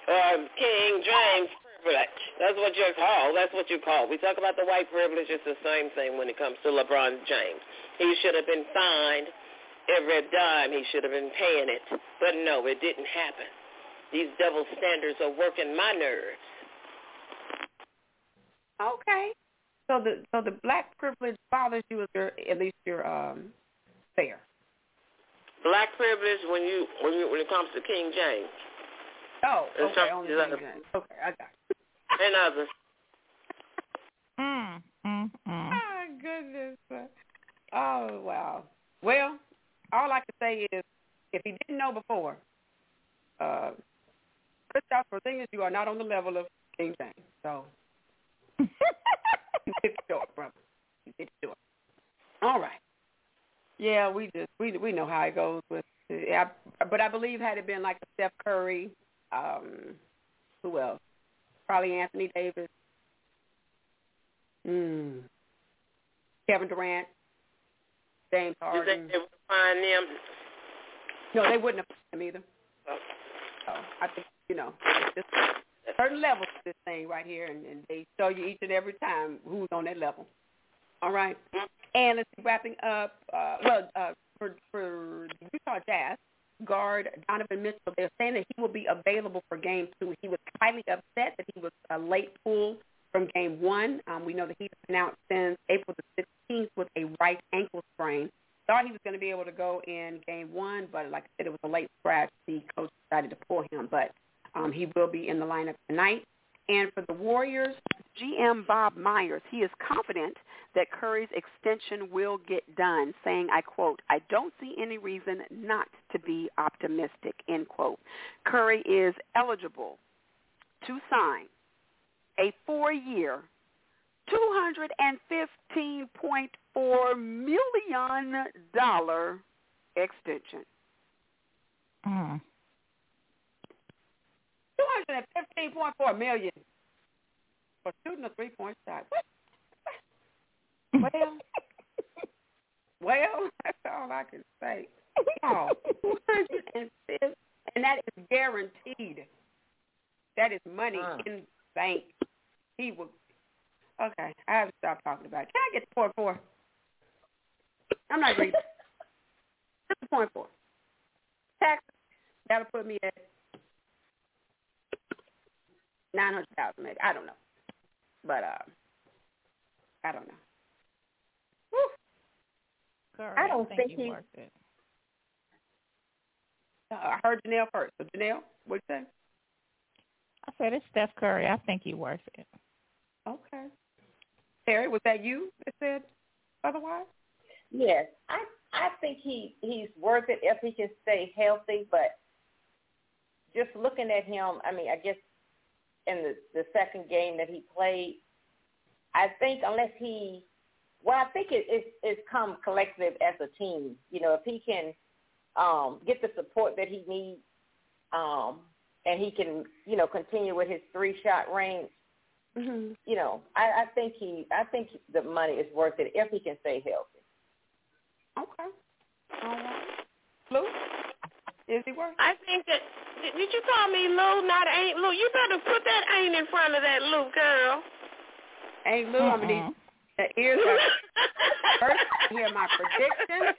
uh, King James privilege. That's what you call. That's what you call. We talk about the white privilege. It's the same thing when it comes to LeBron James. He should have been fined every dime. He should have been paying it. But no, it didn't happen. These double standards are working my nerves. Okay. So the so the black privilege bothers you if you're at least you're um fair. Black privilege when you when you when it comes to King James. Oh, okay. Only King James. Okay, I got and others. Mm, mm, mm. [LAUGHS] Oh goodness. Oh wow. Well, all I can say is, if he didn't know before, uh, Kristaps Porzingis, you are not on the level of King James. So [LAUGHS] you get the door, brother. You get the door. All right. Yeah, we just we we know how it goes with. Yeah, but I believe had it been like a Steph Curry, um, who else? Probably Anthony Davis. Mm. Kevin Durant, James Harden. You think they would find them? No, they wouldn't have found them either. Oh. So I think you know, it's just certain levels to this thing right here, and, and they show you each and every time who's on that level. All right, and let's see, wrapping up. Uh, well, uh, for for the Utah Jazz guard Donovan Mitchell, they're saying that he will be available for Game Two. He was highly upset that he was a late pull from Game One. Um, we know that he's been out since April the 16th with a right ankle sprain. Thought he was going to be able to go in Game One, but like I said, it was a late scratch. The coach decided to pull him, but um, he will be in the lineup tonight. And for the Warriors, GM Bob Myers, he is confident that Curry's extension will get done, saying, I quote, I don't see any reason not to be optimistic, end quote. Curry is eligible to sign a four-year, $215.4 million extension. Mm. Two hundred and fifteen point four million for shooting a three point shot. What? Well, well, [LAUGHS] that's all I can say. Oh, and that is guaranteed. That is money Uh. in the bank. He will. Okay, I have to stop talking about it. Can I get the point four? I'm not greedy. Just the point four. Tax. That'll put me at nine hundred thousand, maybe. I don't know, but uh, I don't know. Curry, I don't think, think he's he- worth it. I heard Janelle first. So Janelle, what you say? I said it's Steph Curry. I think he's worth it. Okay. Terry, was that you that said otherwise? Yes, I I think he he's worth it if he can stay healthy. But just looking at him, I mean, I guess in the the second game that he played, I think unless he, well, I think it, it's it's come collective as a team. You know, if he can um, get the support that he needs, um, and he can, you know, continue with his three shot range. Mm-hmm. You know, I, I think he, I think the money is worth it if he can stay healthy. Okay. All right. Lou, is he worth? I think that did did you call me Lou, not Ain't Lou? You better put that Ain't in front of that Lou girl. Ain't Lou, I'm gonna need the ears. are First, you hear my prediction.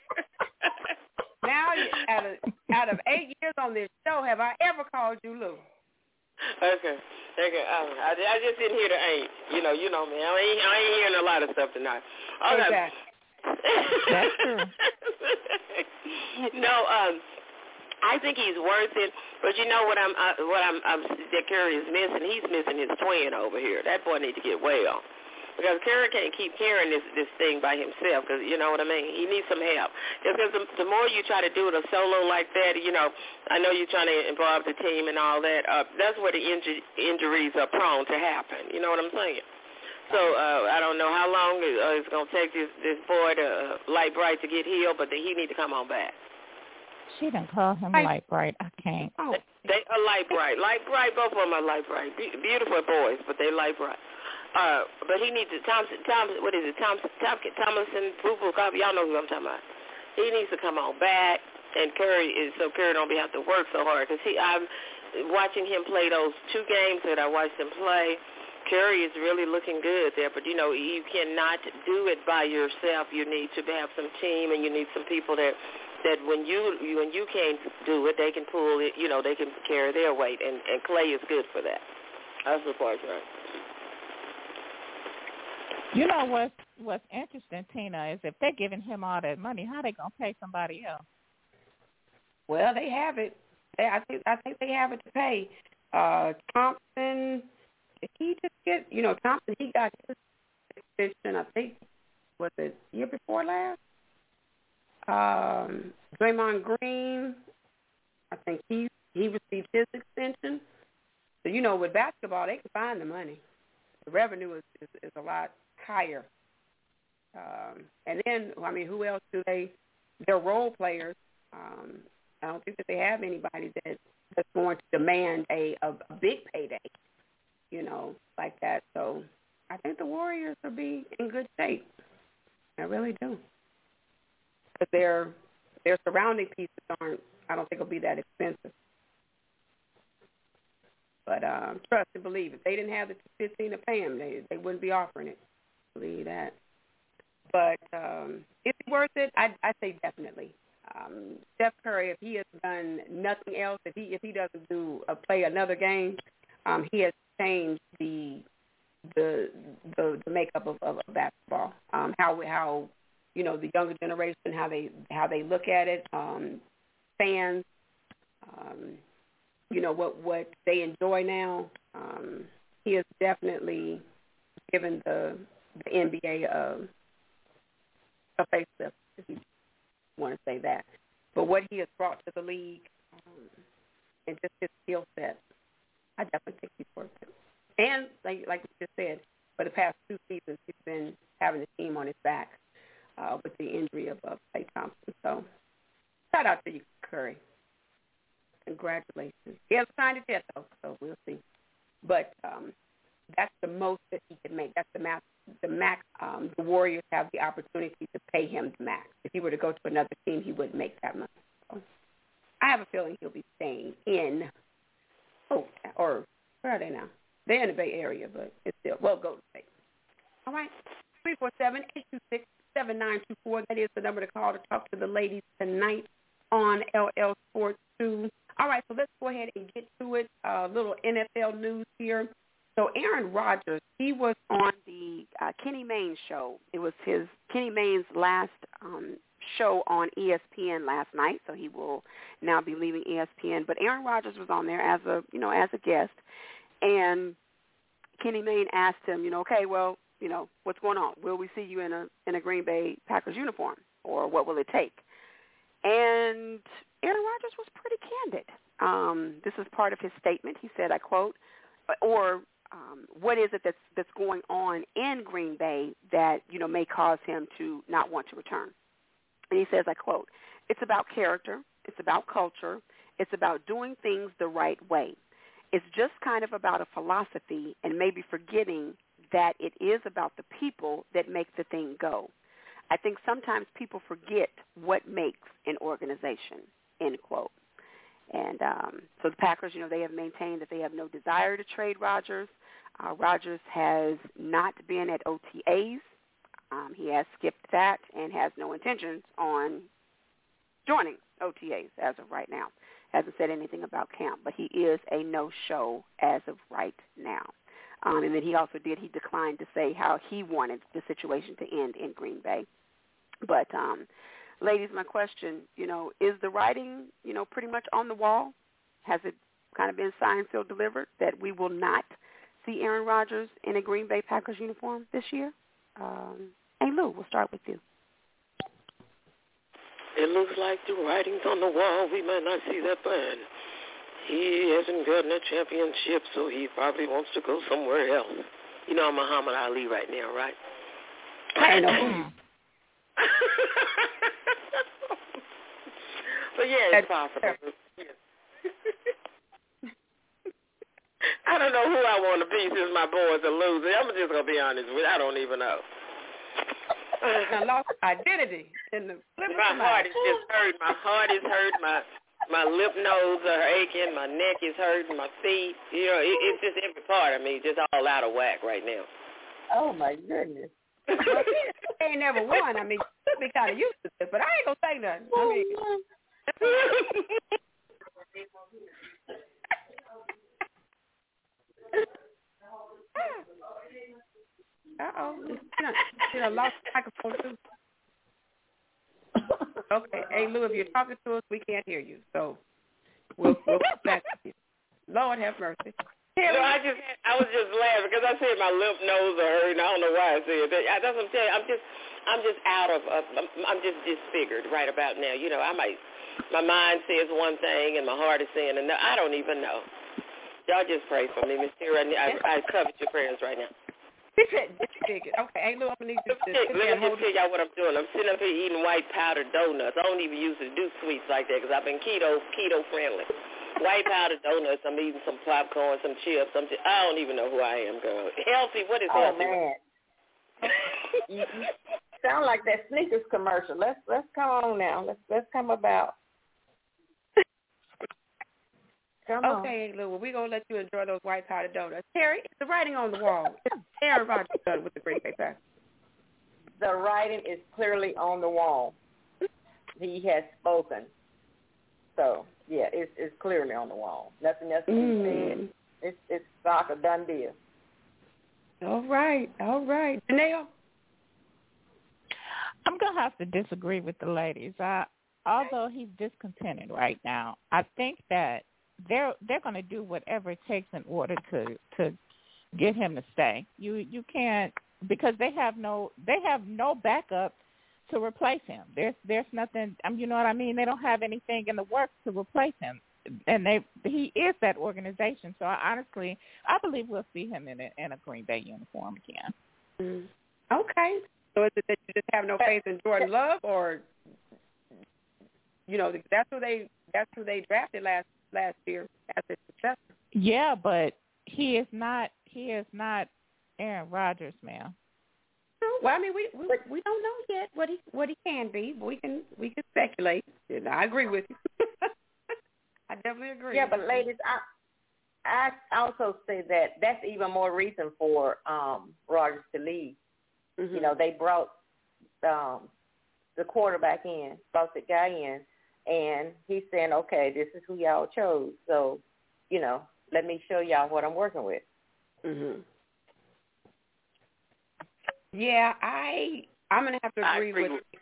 Now, out of out of eight years on this show, have I ever called you Lou? Okay. Okay. Um, I, I just didn't hear the ain't. You know, you know me. I ain't, I ain't hearing a lot of stuff tonight. Okay. Exactly. That's true. no, um, I think he's worth it. But you know what I'm, uh, what I'm, I'm that Curry is missing. He's missing his twin over here. That boy needs to get well. Because Curry can't keep carrying this this thing by himself. Because you know what I mean. He needs some help. Because the, the more you try to do it a solo like that, you know, I know you're trying to involve the team and all that. Uh, that's where the inju- injuries are prone to happen. You know what I'm saying? So uh, I don't know how long it, uh, it's going to take this this boy to uh, light bright to get healed, but then he need to come on back. She didn't call him light bright. I can't. Oh, They are light bright, light bright. Both of them are light bright. Be- beautiful boys, but they light bright. Uh, but he needs to Thompson, Thompson, what is it? Thompson, Thompson, Thomason, Boo Boo Y'all know who I'm talking about. He needs to come on back, and Curry is so Curry don't be have to work so hard. Cause he, I'm watching him play those two games that I watched him play. Curry is really looking good there, but you know you cannot do it by yourself. You need to have some team, and you need some people that that when you you- when you can't do it, they can pull it. You know they can carry their weight, and and Klay is good for that. That's the part, right? You know what's what's interesting, Tina, is if they're giving him all that money, how they gonna pay somebody else? Well, they have it. They, I think I think they have it to pay. Uh, Thompson, did he just get? You know, Thompson, he got his extension. I think was it year before last. Um, Draymond Green, I think he he received his extension. So you know, with basketball, they can find the money. The revenue is is, is a lot higher. Um, and then, I mean, who else do they? They're role players. Um, I don't think that they have anybody that that's going to demand a, a a big payday, you know, like that. So I think the Warriors will be in good shape. I really do. But their their surrounding pieces aren't. I don't think will be that expensive. But um, trust and believe, if they didn't have the fifteen to pay them, they they wouldn't be offering it. Believe that. But um, is it worth it? I I say definitely. Um, Steph Curry, if he has done nothing else, if he if he doesn't do uh, play another game, um, he has changed the the the, the makeup of, of, of basketball. Um, how how you know the younger generation how they how they look at it. Um, fans, um, you know what what they enjoy now. Um, he has definitely given the the NBA a, a facelift, if you want to say that. But what he has brought to the league um, and just his skill set, I definitely think he's worth it. And like like you just said, for the past two seasons, he's been having the team on his back uh, with the injury of uh, Klay Thompson. So shout out to you, Curry. Congratulations. He hasn't signed it yet, though, so we'll see. But um, that's the most that he can make. That's the max. The max. Um, the Warriors have the opportunity to pay him the max. If he were to go to another team, he wouldn't make that much. So I have a feeling he'll be staying in. Oh, or where are they now? They're in the Bay Area, but it's still well Golden State. All right, three four seven eight two six seven nine two four. That is the number to call to talk to the ladies tonight on LL Sports Two. All right, so let's go ahead and get to it. A uh, little NFL news here. So Aaron Rodgers, he was on the uh, Kenny Mayne show. It was his Kenny Mayne's last um, show on ESPN last night, so he will now be leaving ESPN. But Aaron Rodgers was on there as a you know as a guest, and Kenny Mayne asked him, you know, okay, well, you know, what's going on? Will we see you in a in a Green Bay Packers uniform, or what will it take? And Aaron Rodgers was pretty candid. Um, this is part of his statement. He said, I quote, or um, what is it that's that's going on in Green Bay that you know may cause him to not want to return? And he says, I quote, "It's about character. It's about culture. It's about doing things the right way. It's just kind of about a philosophy and maybe forgetting that it is about the people that make the thing go. I think sometimes people forget what makes an organization." End quote. And um, so the Packers, you know, they have maintained that they have no desire to trade Rodgers. Uh, Rodgers has not been at OTAs. Um, he has skipped that and has no intentions on joining OTAs as of right now. Hasn't said anything about camp, but he is a no-show as of right now. Um, and then he also did, he declined to say how he wanted the situation to end in Green Bay. But um, ladies, my question, you know, is the writing, you know, pretty much on the wall? Has it kind of been signed, sealed, delivered that we will not see Aaron Rodgers in a Green Bay Packers uniform this year? Um, hey, Lou, we'll start with you. It looks like the writing's on the wall. We might not see that burn. He hasn't gotten a championship, so he probably wants to go somewhere else. You know I'm Muhammad Ali right now, right? I know. [LAUGHS] but yeah, it's possible. [LAUGHS] I don't know who I want to be since my boys are losing. I'm just gonna be honest with you. I don't even know. I lost identity in the My heart is just [LAUGHS] hurt. My heart is hurt. My my lip nose are aching. My neck is hurting. My feet. You know, it, it's just every part of me just all out of whack right now. Oh my goodness. they ain't never won. I mean, should be kind of used to this, but I ain't gonna say nothing. I mean. [LAUGHS] [LAUGHS] Uh oh, know, lost microphone too. Okay, hey Lou, if you're talking to us, we can't hear you, so we'll we'll back to you. Lord have mercy. No, I just I was just laughing because I said my lymph nodes are hurting. I don't know why I said that. That's what I'm saying. I'm just I'm just out of uh, I'm just disfigured right about now. You know, I might my mind says one thing and my heart is saying another. I don't even know. Y'all just pray for me, Miss Tara. I, I, I covet your prayers right now. Okay, hey, Lou, I'm gonna need you to Let me just tell y'all what I'm doing. I'm sitting up here eating white powdered donuts. I don't even use to do sweets like that because I've been keto keto friendly. White powdered donuts. I'm eating some popcorn, some chips. I'm just, I don't even know who I am, girl. [LAUGHS] Healthy. What is oh, healthy? man. [LAUGHS] you, you sound like that sneakers commercial. Let's let's come on now. Let's let's come about. Come on. Okay, Lou, well, we're going to let you enjoy those white powdered donuts. Terry, it's the writing on the wall. [LAUGHS] Aaron Rodgers done with the Green Bay Packers. The writing is clearly on the wall. He has spoken. So, yeah, it's, it's clearly on the wall. Nothing else to be Mm. said. It's, it's like a done deal. All right, all right. Janelle? I'm gonna have to disagree with the ladies. I, although he's discontented right now, I think that they're they're going to do whatever it takes in order to to get him to stay. You you can't because they have no they have no backup to replace him. There's there's nothing. Um, you know what I mean? They don't have anything in the works to replace him, and they he is that organization. So I honestly I believe we'll see him in a in a Green Bay uniform again. Mm. Okay. So is it that you just have no faith in Jordan Love, or you know that's who they that's who they drafted last last year as a successor? Yeah, but he is not he is not Aaron Rodgers, ma'am. Well, I mean, we we, we don't know yet what he what he can be, but we can we can speculate. And I agree with you. [LAUGHS] I definitely agree. Yeah, but ladies, I I also say that that's even more reason for um Rodgers to leave. Mm-hmm. You know, they brought um the quarterback in, brought the guy in, and he's saying, okay, this is who y'all chose. So, you know, let me show y'all what I'm working with. Mhm. Yeah, I I'm gonna have to I agree, agree with with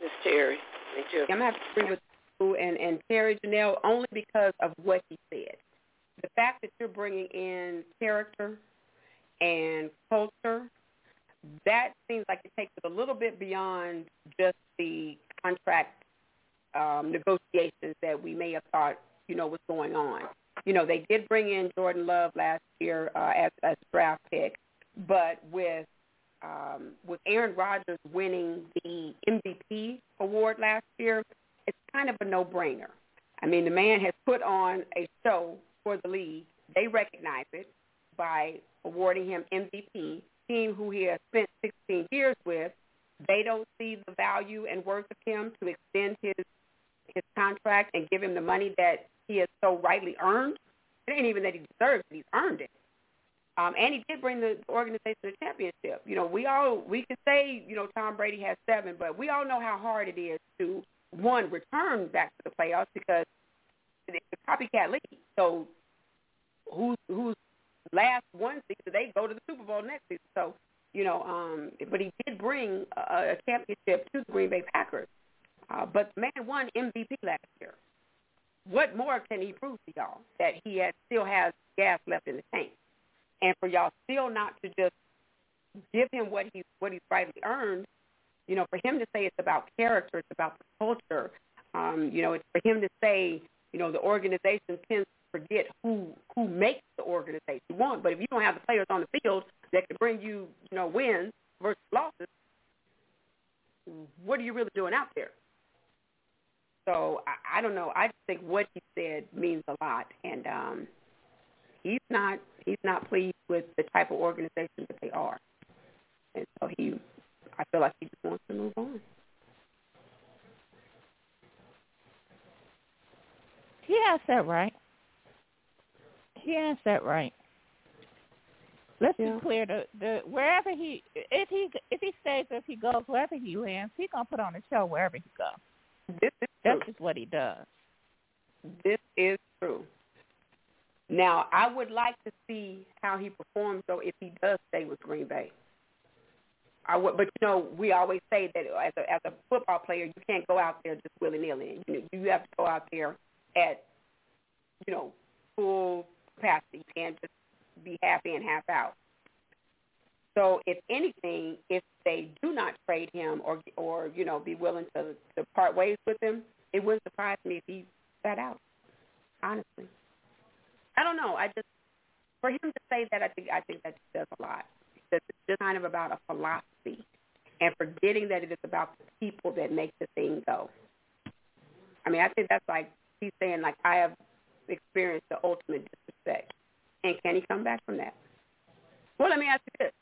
Miss Terry. Me too. I'm gonna have to agree with you and and Terry Janelle only because of what he said. The fact that you're bringing in character and culture, that seems like it takes it a little bit beyond just the contract um, negotiations that we may have thought you know was going on. You know, they did bring in Jordan Love last year uh, as as draft pick, but with um, with Aaron Rodgers winning the MVP award last year, it's kind of a no-brainer. I mean, the man has put on a show for the league. They recognize it by awarding him MVP, team who he has spent 16 years with. They don't see the value and worth of him to extend his his contract and give him the money that he has so rightly earned. It ain't even that he deserves it; he's earned it. Um, and he did bring the organization a championship. You know, we all we can say, you know, Tom Brady has seven, but we all know how hard it is to one return back to the playoffs because it's a copycat league. So who's who's last one season, they go to the Super Bowl next season. So you know, um, but he did bring a, a championship to the Green Bay Packers. Uh, but man won MVP last year. What more can he prove to y'all that he has, still has gas left in the tank? And for y'all still not to just give him what he what he's rightly earned, you know, for him to say it's about character, it's about the culture, um, you know, it's for him to say, you know, the organization tends to forget who who makes the organization one. But if you don't have the players on the field that can bring you, you know, wins versus losses, what are you really doing out there? So I, I don't know. I just think what he said means a lot, and um, he's not he's not pleased with the type of organization that they are, and so he, I feel like he just wants to move on. He has that right. He has that right. Let's Yeah. be clear. The, the wherever he, if he if he stays, if he goes, wherever he lands, he's gonna put on a show wherever he goes. This is That's true. just what he does. This is true. Now, I would like to see how he performs, though, if he does stay with Green Bay. I would, but you know, we always say that as a as a football player, you can't go out there just willy nilly. You know, you have to go out there at you know full capacity. You can't just be half in, half out. So, if anything, if they do not trade him or or you know be willing to to part ways with him, it wouldn't surprise me if he sat out. Honestly. I don't know. I just for him to say that, I think I think that says a lot. It's just kind of about a philosophy, and forgetting that it is about the people that make the thing go. I mean, I think that's like he's saying, like I have experienced the ultimate disrespect, and can he come back from that? Well, let me ask you this: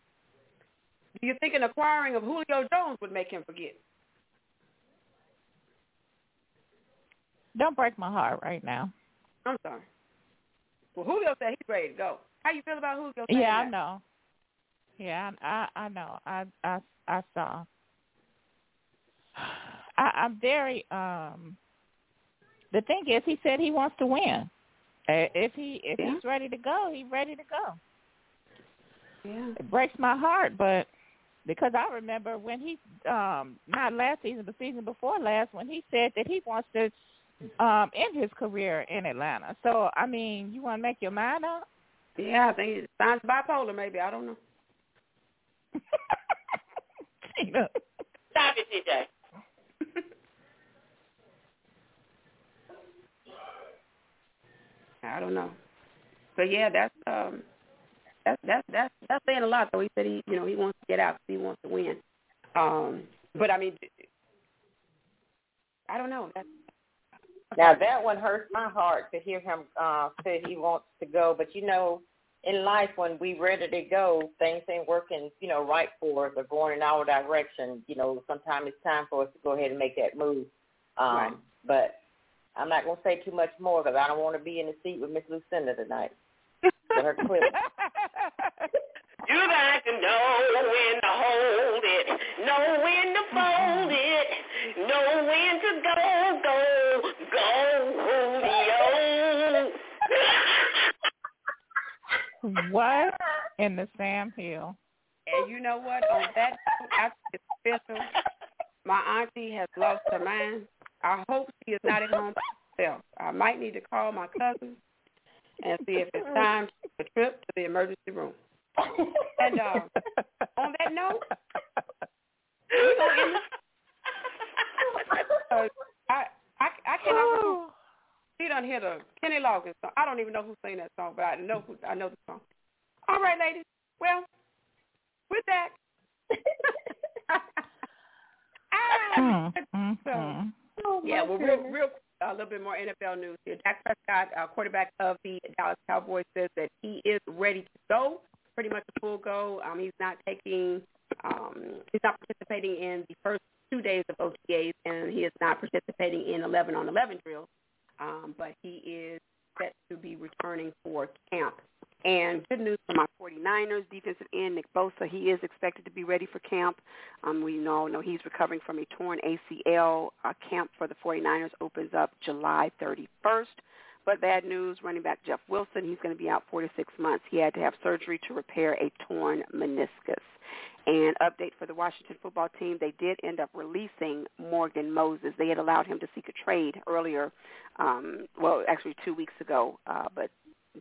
Do you think an acquiring of Julio Jones would make him forget? Don't break my heart right now. I'm sorry. Well, Julio said he's ready to go. How you feel about Julio? Yeah, that? I know. Yeah, I I know. I I I saw. [SIGHS] I, I'm very um. The thing is, he said he wants to win. Uh, If he if Yeah. he's ready to go, he's ready to go. Yeah. It breaks my heart, but because I remember when he um not last season, but season before last, when he said that he wants to um end his career in Atlanta. So I mean, you want to make your mind up? Yeah, I think it sounds bipolar. Maybe I don't know. Tina. Stop it, TJ. I don't know. But yeah, that's um, that's that's that's that's saying a lot. Though he said he, you know, he wants to get out. He wants to win. Um, but I mean, I don't know. That's Now that one hurts my heart to hear him uh say he wants to go, but you know, in life when we ready to go, things ain't working, you know, right for us or going in our direction. You know, sometimes it's time for us to go ahead and make that move. Um Right. but I'm not gonna say too much more because I don't want to be in the seat with Miss Lucinda tonight. [LAUGHS] With her clip. You got to know when to hold it, know when to fold it, know when to go, go, go, Julio. What in the Sam Hill? and you know what? On that note, I think it's special. My auntie has lost her mind. I hope she is not at home by herself. I might need to call my cousin and see if it's time to take a trip to the emergency room. And uh, on that note, we're gonna end this. Uh, I I I cannot. remember. She done hit a Kenny Loggins song. I don't even know who sang that song, but I know who I know the song. All right, ladies. Well, with [LAUGHS] that. ah, Mm-hmm. yeah, well, real, real a little bit more NFL news here. Dak Prescott, uh, quarterback of the Dallas Cowboys, says that he is ready to go, pretty much a full go. Um, he's not taking, um, he's not participating in the first two days of OTAs, and he is not participating in 11 on 11 drills. Um, but he is set to be returning for camp. And good news for my 49ers defensive end, Nick Bosa. He is expected to be ready for camp. Um, we know, know he's recovering from a torn ACL. Uh, camp for the 49ers opens up July 31st. But bad news, running back Jeff Wilson, he's going to be out four to six months. He had to have surgery to repair a torn meniscus. And update for the Washington football team, they did end up releasing Morgan Moses. They had allowed him to seek a trade earlier, um, well, actually two weeks ago, uh, but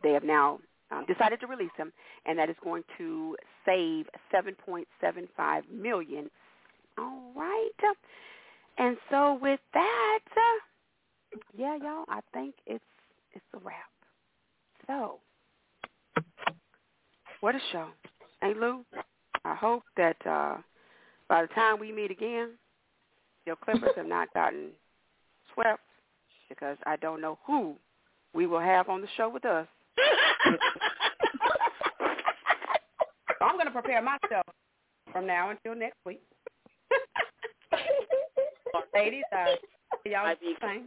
they have now um, decided to release him, and that is going to save 7.75 million. All right, and so with that, yeah, y'all, I think it's it's a wrap. So, what a show, hey Lou. I hope that uh, by the time we meet again, your Clippers have not gotten swept because I don't know who we will have on the show with us. so I'm going to prepare myself from now until next week. [LAUGHS] Ladies, uh, y'all do the same.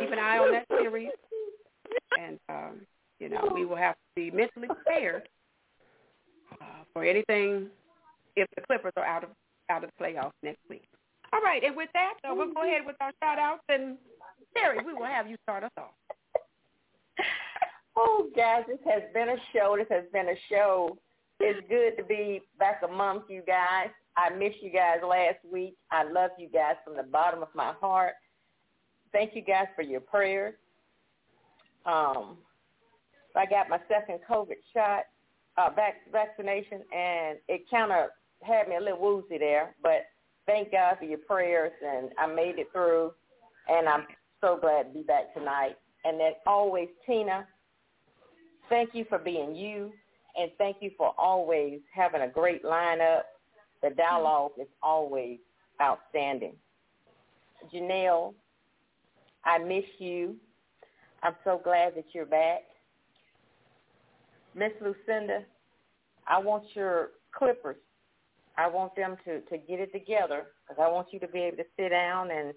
Keep an eye on that series, and um, you know we will have to be mentally prepared uh, for anything if the Clippers are out of out of the playoffs next week. All right, and with that, uh, we'll go ahead with our shout outs, and Terry, we will have you start us off. [LAUGHS] Oh, guys, this has been a show. This has been a show. It's good to be back amongst you guys. I missed you guys last week. I love you guys from the bottom of my heart. Thank you guys for your prayers. Um, I got my second COVID shot, uh, vac- vaccination, and it kind of had me a little woozy there. But thank God for your prayers, and I made it through. And I'm so glad to be back tonight. And then always, Tina, Thank you for being you, and thank you for always having a great lineup. The dialogue is always outstanding. Janelle, I miss you. I'm so glad that you're back. Miss Lucinda, I want your Clippers. I want them to, to get it together because I want you to be able to sit down and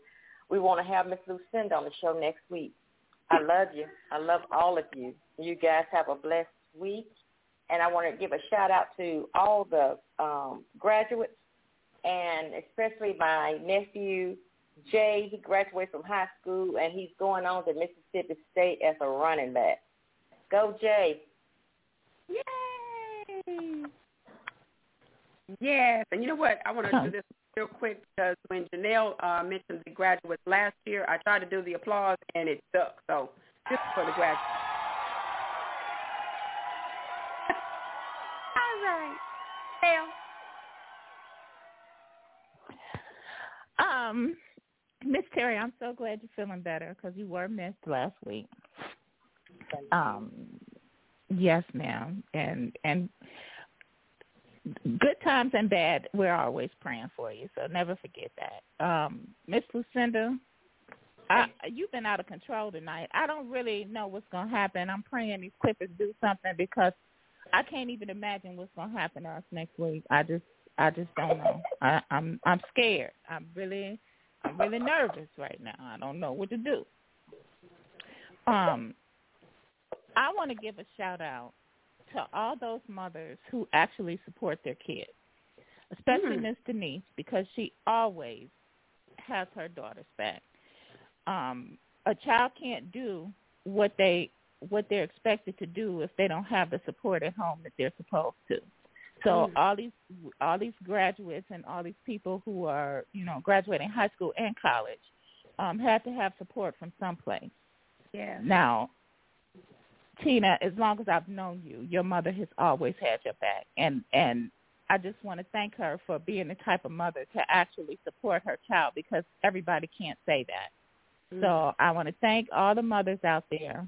we want to have Miss Lucinda on the show next week. I love you. I love all of you. You guys have a blessed week. And I want to give a shout out to all the um, graduates and especially my nephew, Jay. He graduated from high school and he's going on to Mississippi State as a running back. Go, Jay. Yay! Yes, and you know what? I want to do this real quick because when Janelle uh, mentioned the graduates last year, I tried to do the applause and it stuck. So just for the graduates. [LAUGHS] All right. Hell. Um, [LAUGHS] Miss Terry, I'm so glad you're feeling better because you were missed last week. Um, yes, ma'am, and and good times and bad, we're always praying for you. So never forget that. Um, Miss Lucinda, I, you've been out of control tonight. I don't really know what's going to happen. I'm praying these Clippers do something because I can't even imagine what's going to happen to us next week. I just, I just don't know. I, I'm, I'm scared. I'm really, I'm really nervous right now. I don't know what to do. Um, I want to give a shout out to all those mothers who actually support their kids, especially Mm. Miss Denise, because she always has her daughter's back. Um, a child can't do what they what they're expected to do if they don't have the support at home that they're supposed to. So Mm. all these all these graduates and all these people who are you know graduating high school and college um, have to have support from someplace. Yeah. Now, Tina, as long as I've known you, your mother has always had your back, and and I just want to thank her for being the type of mother to actually support her child because everybody can't say that. So I want to thank all the mothers out there,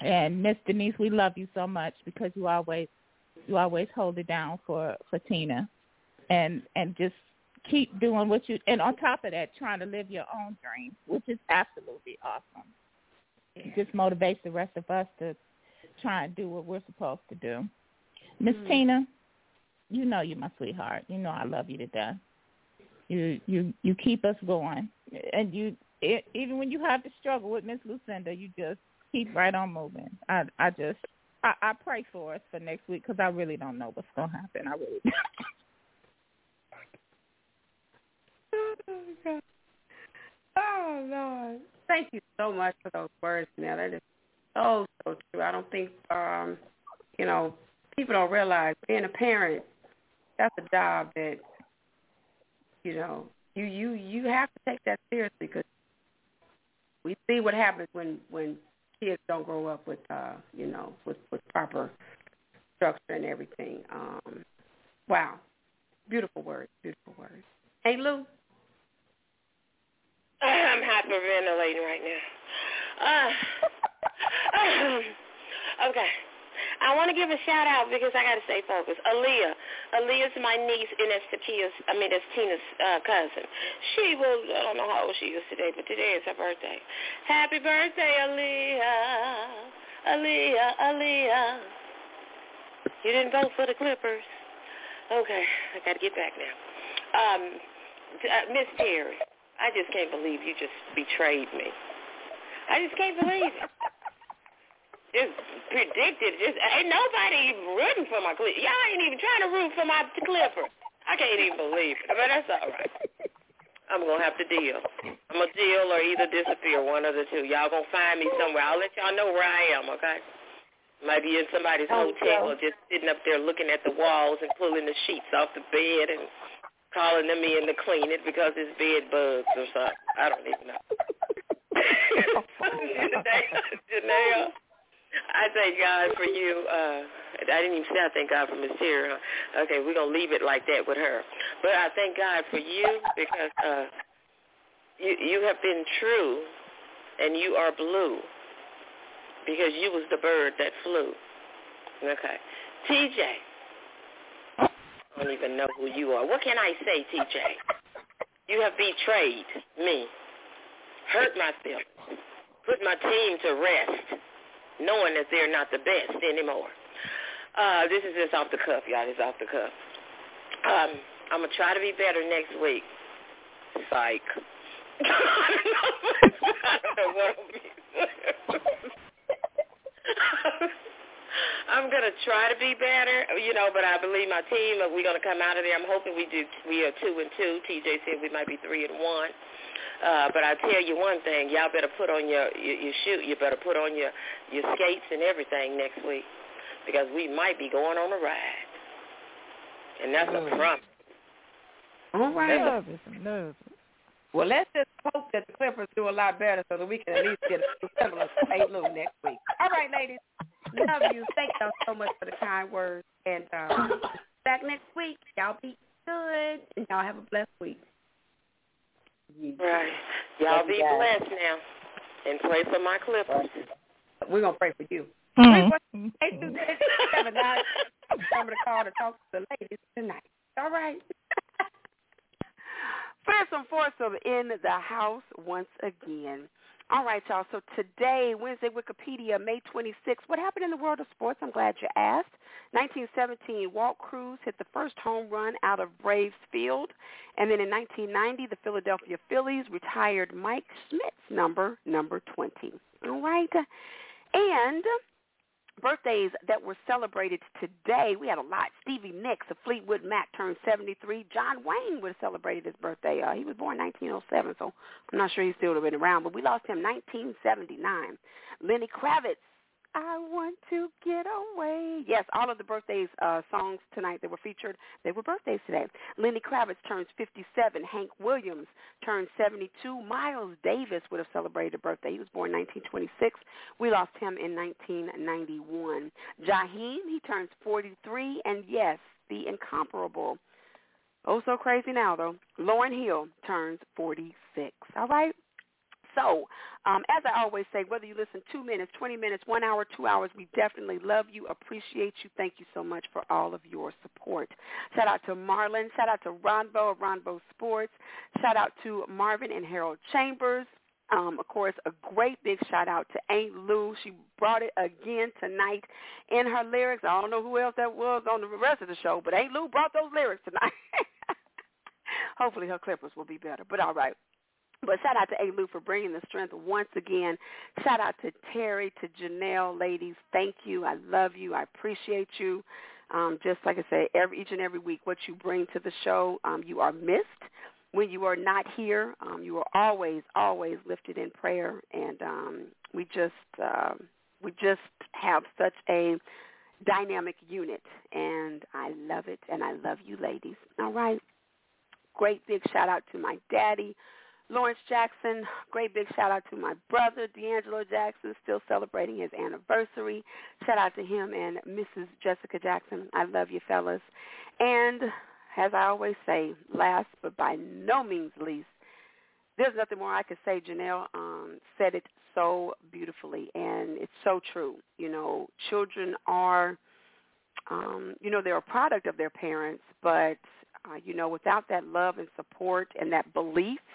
and Miss Denise, we love you so much because you always you always hold it down for for Tina, and and just keep doing what you and on top of that, trying to live your own dreams, which is absolutely awesome it just motivates the rest of us to try and do what we're supposed to do. Miss Mhm. Tina, you know you're my sweetheart. You know I love you to death. You you you keep us going, and you it, even when you have to struggle with Miss Lucinda, you just keep right on moving. I I just I, I pray for us for next week because I really don't know what's gonna happen. I really don't. [LAUGHS] Oh Lord. Thank you so much for those words, Janelle. That is so so true. I don't think um, you know, people don't realize being a parent, that's a job that you know, you you you have to take that seriously because we see what happens when when kids don't grow up with uh, you know, with with proper structure and everything. Um wow. Beautiful words, beautiful words. Hey Lou. I'm hyperventilating right now. Uh, [LAUGHS] okay. I want to give a shout out because I got to stay focused. Aaliyah. Aaliyah's my niece, and that's Takia's, I mean, that's Tina's uh, cousin. She will, I don't know how old she is today, but today is her birthday. Happy birthday, Aaliyah. Aaliyah, Aaliyah. You didn't vote for the Clippers. Okay, I got to get back now. Um, uh, Miss Terry. I just can't believe you just betrayed me. I just can't believe it. Just predicted. Just ain't nobody rooting for my Clippers. Y'all ain't even trying to root for my Clippers. I can't even believe it, but that's all right. I'm gonna have to deal. I'm gonna deal or either disappear, one of the two. Y'all gonna find me somewhere. I'll let y'all know where I am. Okay? Might be in somebody's hotel or just sitting up there looking at the walls and pulling the sheets off the bed and calling them in to clean it because it's bed bugs or something. I don't even know. [LAUGHS] [LAUGHS] Janelle, I thank God for you. Uh, I didn't even say I thank God for Miss. Huh? Okay, we're to leave it like that with her. But I thank God for you because uh, you, you have been true and you are blue. because you was the bird that flew. Okay. TJ. I don't even know who you are. What can I say, TJ? You have betrayed me, hurt my feelings, put my team to rest, knowing that they're not the best anymore. Uh, this is just off the cuff, y'all. It's off the cuff. Um, I'm gonna try to be better next week. Psych. [LAUGHS] I'm gonna try to be better, you know, but I believe my team. We're gonna come out of there. I'm hoping we do. We are two and two. TJ said we might be three and one. Uh, but I tell you one thing, y'all better put on your, your your shoe. You better put on your your skates and everything next week, because we might be going on a ride, and that's a promise. All right. Nervous, nervous. Well, let's just hope that the Clippers do a lot better so that we can at least get a similar to St. Next week. All right, ladies. Love you. Thank y'all so much for the kind words. And uh, back next week. Y'all be good. And y'all have a blessed week. Right. Y'all be blessed now, and pray for my Clippers. We're gonna pray for you. Mm-hmm. Eight two six seven nine. Number to call to talk to the ladies tonight. All right. Fearsome foursome in the house once again. All right, y'all. So today, Wednesday Wikipedia, May 26th. What happened in the world of sports? I'm glad you asked. 1917, Walt Cruise hit the first home run out of Braves Field. And then in 1990, the Philadelphia Phillies retired Mike Schmidt's number, number 20. All right. And birthdays that were celebrated today. We had a lot. Stevie Nicks of Fleetwood Mac turned 73. John Wayne would have celebrated his birthday. Uh, he was born 1907, so I'm not sure he still would have been around, but we lost him 1979. Lenny Kravitz I want to get away. Yes, all of the birthdays uh, songs tonight that were featured, they were birthdays today. Lenny Kravitz turns 57. Hank Williams turns 72. Miles Davis would have celebrated a birthday. He was born 1926. We lost him in 1991. Jaheim, he turns 43. And yes, the incomparable, oh so crazy now though, Lauryn Hill turns 46. All right? So, um, as I always say, whether you listen two minutes, 20 minutes, one hour, two hours, we definitely love you, appreciate you. Thank you so much for all of your support. Shout out to Marlon. Shout out to Ronbo of Ronbo Sports. Shout out to Marvin and Harold Chambers. Um, of course, a great big shout out to Aunt Lou. She brought it again tonight in her lyrics. I don't know who else that was on the rest of the show, but Aunt Lou brought those lyrics tonight. [LAUGHS] Hopefully her Clippers will be better. But all right. But shout out to A. Lou for bringing the strength once again. Shout out to Terry, to Janelle, ladies. Thank you. I love you. I appreciate you. Um, just like I say, every each and every week, what you bring to the show, um, you are missed. When you are not here, um, you are always, always lifted in prayer, and um, we just, uh, we just have such a dynamic unit, and I love it, and I love you, ladies. All right. Great big shout out to my daddy, Lawrence Jackson, great big shout out to my brother, D'Angelo Jackson, still celebrating his anniversary. Shout out to him and Mrs. Jessica Jackson. I love you, fellas. And as I always say, last but by no means least, there's nothing more I could say. Janelle um, said it so beautifully, and it's so true. You know, children are, um, you know, they're a product of their parents, but, uh, you know, without that love and support and that belief –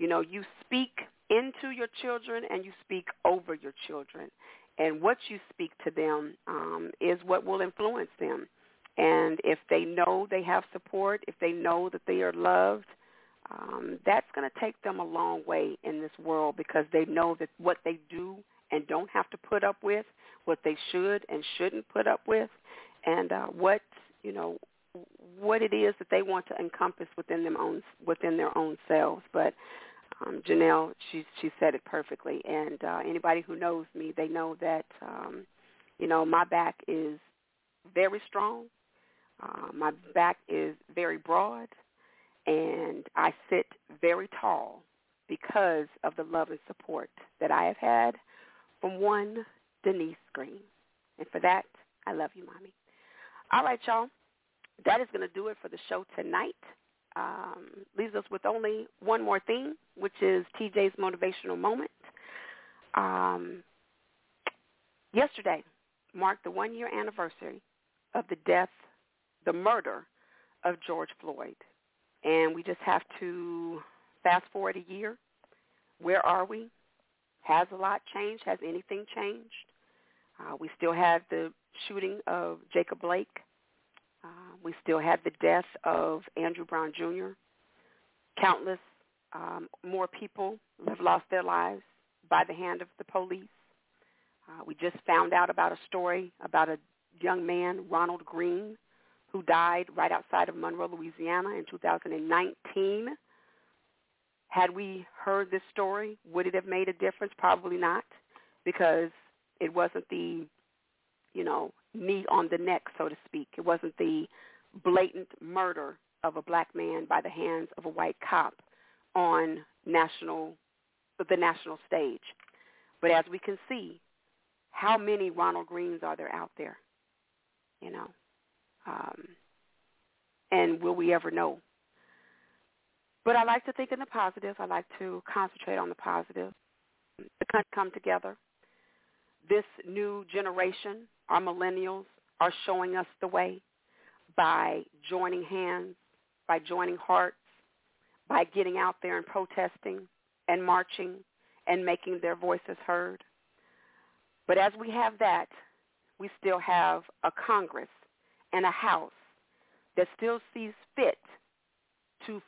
you know, you speak into your children and you speak over your children. And what you speak to them um, is what will influence them. And if they know they have support, if they know that they are loved, um, that's going to take them a long way in this world because they know that what they do and don't have to put up with, what they should and shouldn't put up with, and uh, what you know what it is that they want to encompass within them own within their own selves. But um, Janelle, she she said it perfectly. And uh, anybody who knows me, they know that um, you know my back is very strong. Uh, my back is very broad, and I sit very tall because of the love and support that I have had from one Denise Green. And for that, I love you, Mommy. All right, y'all. That is going to do it for the show tonight um, leaves us with only one more thing, which is TJ's motivational moment. Um, yesterday marked the one-year anniversary of the death, the murder of George Floyd. And we just have to fast forward a year. Where are we? Has a lot changed? Has anything changed? Uh, we still have the shooting of Jacob Blake. Uh, we still have the death of Andrew Brown Jr. Countless um, more people have lost their lives by the hand of the police. Uh, we just found out about a story about a young man, Ronald Green, who died right outside of Monroe, Louisiana in 2019. Had we heard this story, would it have made a difference? Probably not, because it wasn't the, you know, knee on the neck, so to speak. It wasn't the blatant murder of a black man by the hands of a white cop on national the national stage. But as we can see, how many Ronald Greens are there out there? You know, um, and will we ever know? But I like to think in the positive. I like to concentrate on the positive. The country come together. This new generation, our millennials, are showing us the way by joining hands, by joining hearts, by getting out there and protesting and marching and making their voices heard. But as we have that, we still have a Congress and a House that still sees fit to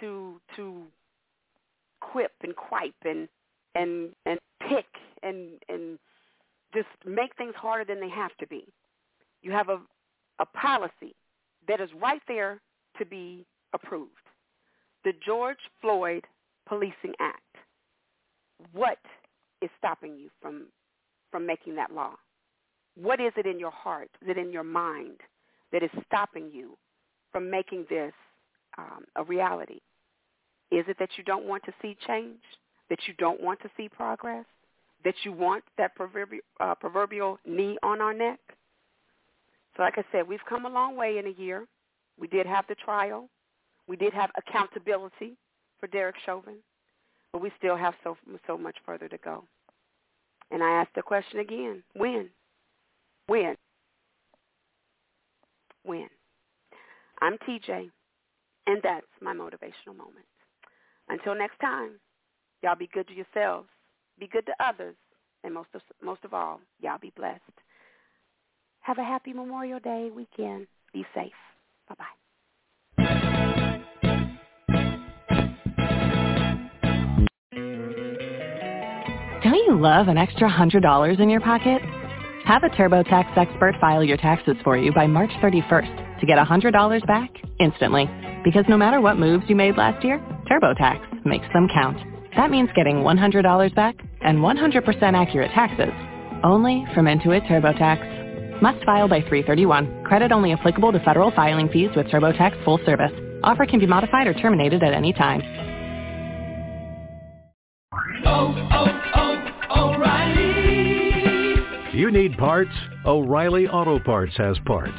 to to quip and quipe and and and pick and and just make things harder than they have to be. You have a a policy that is right there to be approved. The George Floyd Policing Act. What is stopping you from from making that law? What is it in your heart, is it in your mind that is stopping you from making this um, a reality? Is it that you don't want to see change? That you don't want to see progress? That you want that proverbial, uh, proverbial knee on our neck? So like I said, we've come a long way in a year. We did have the trial. We did have accountability for Derek Chauvin, but we still have so so much further to go. And I ask the question again: When? When? When? I'm TJ, and that's my motivational moment. Until next time, y'all be good to yourselves, be good to others, and most of most of all, y'all be blessed. Have a happy Memorial Day weekend. Be safe. Bye bye. Don't you love an extra $100 in your pocket? Have a TurboTax expert file your taxes for you by March 31st to get $100 back instantly. Because no matter what moves you made last year, TurboTax makes them count. That means getting $100 back and 100% accurate taxes only from Intuit TurboTax. Must file by 331. Credit only applicable to federal filing fees with TurboTax full service. Offer can be modified or terminated at any time. Oh, oh, oh, O'Reilly. You need parts? O'Reilly Auto Parts has parts.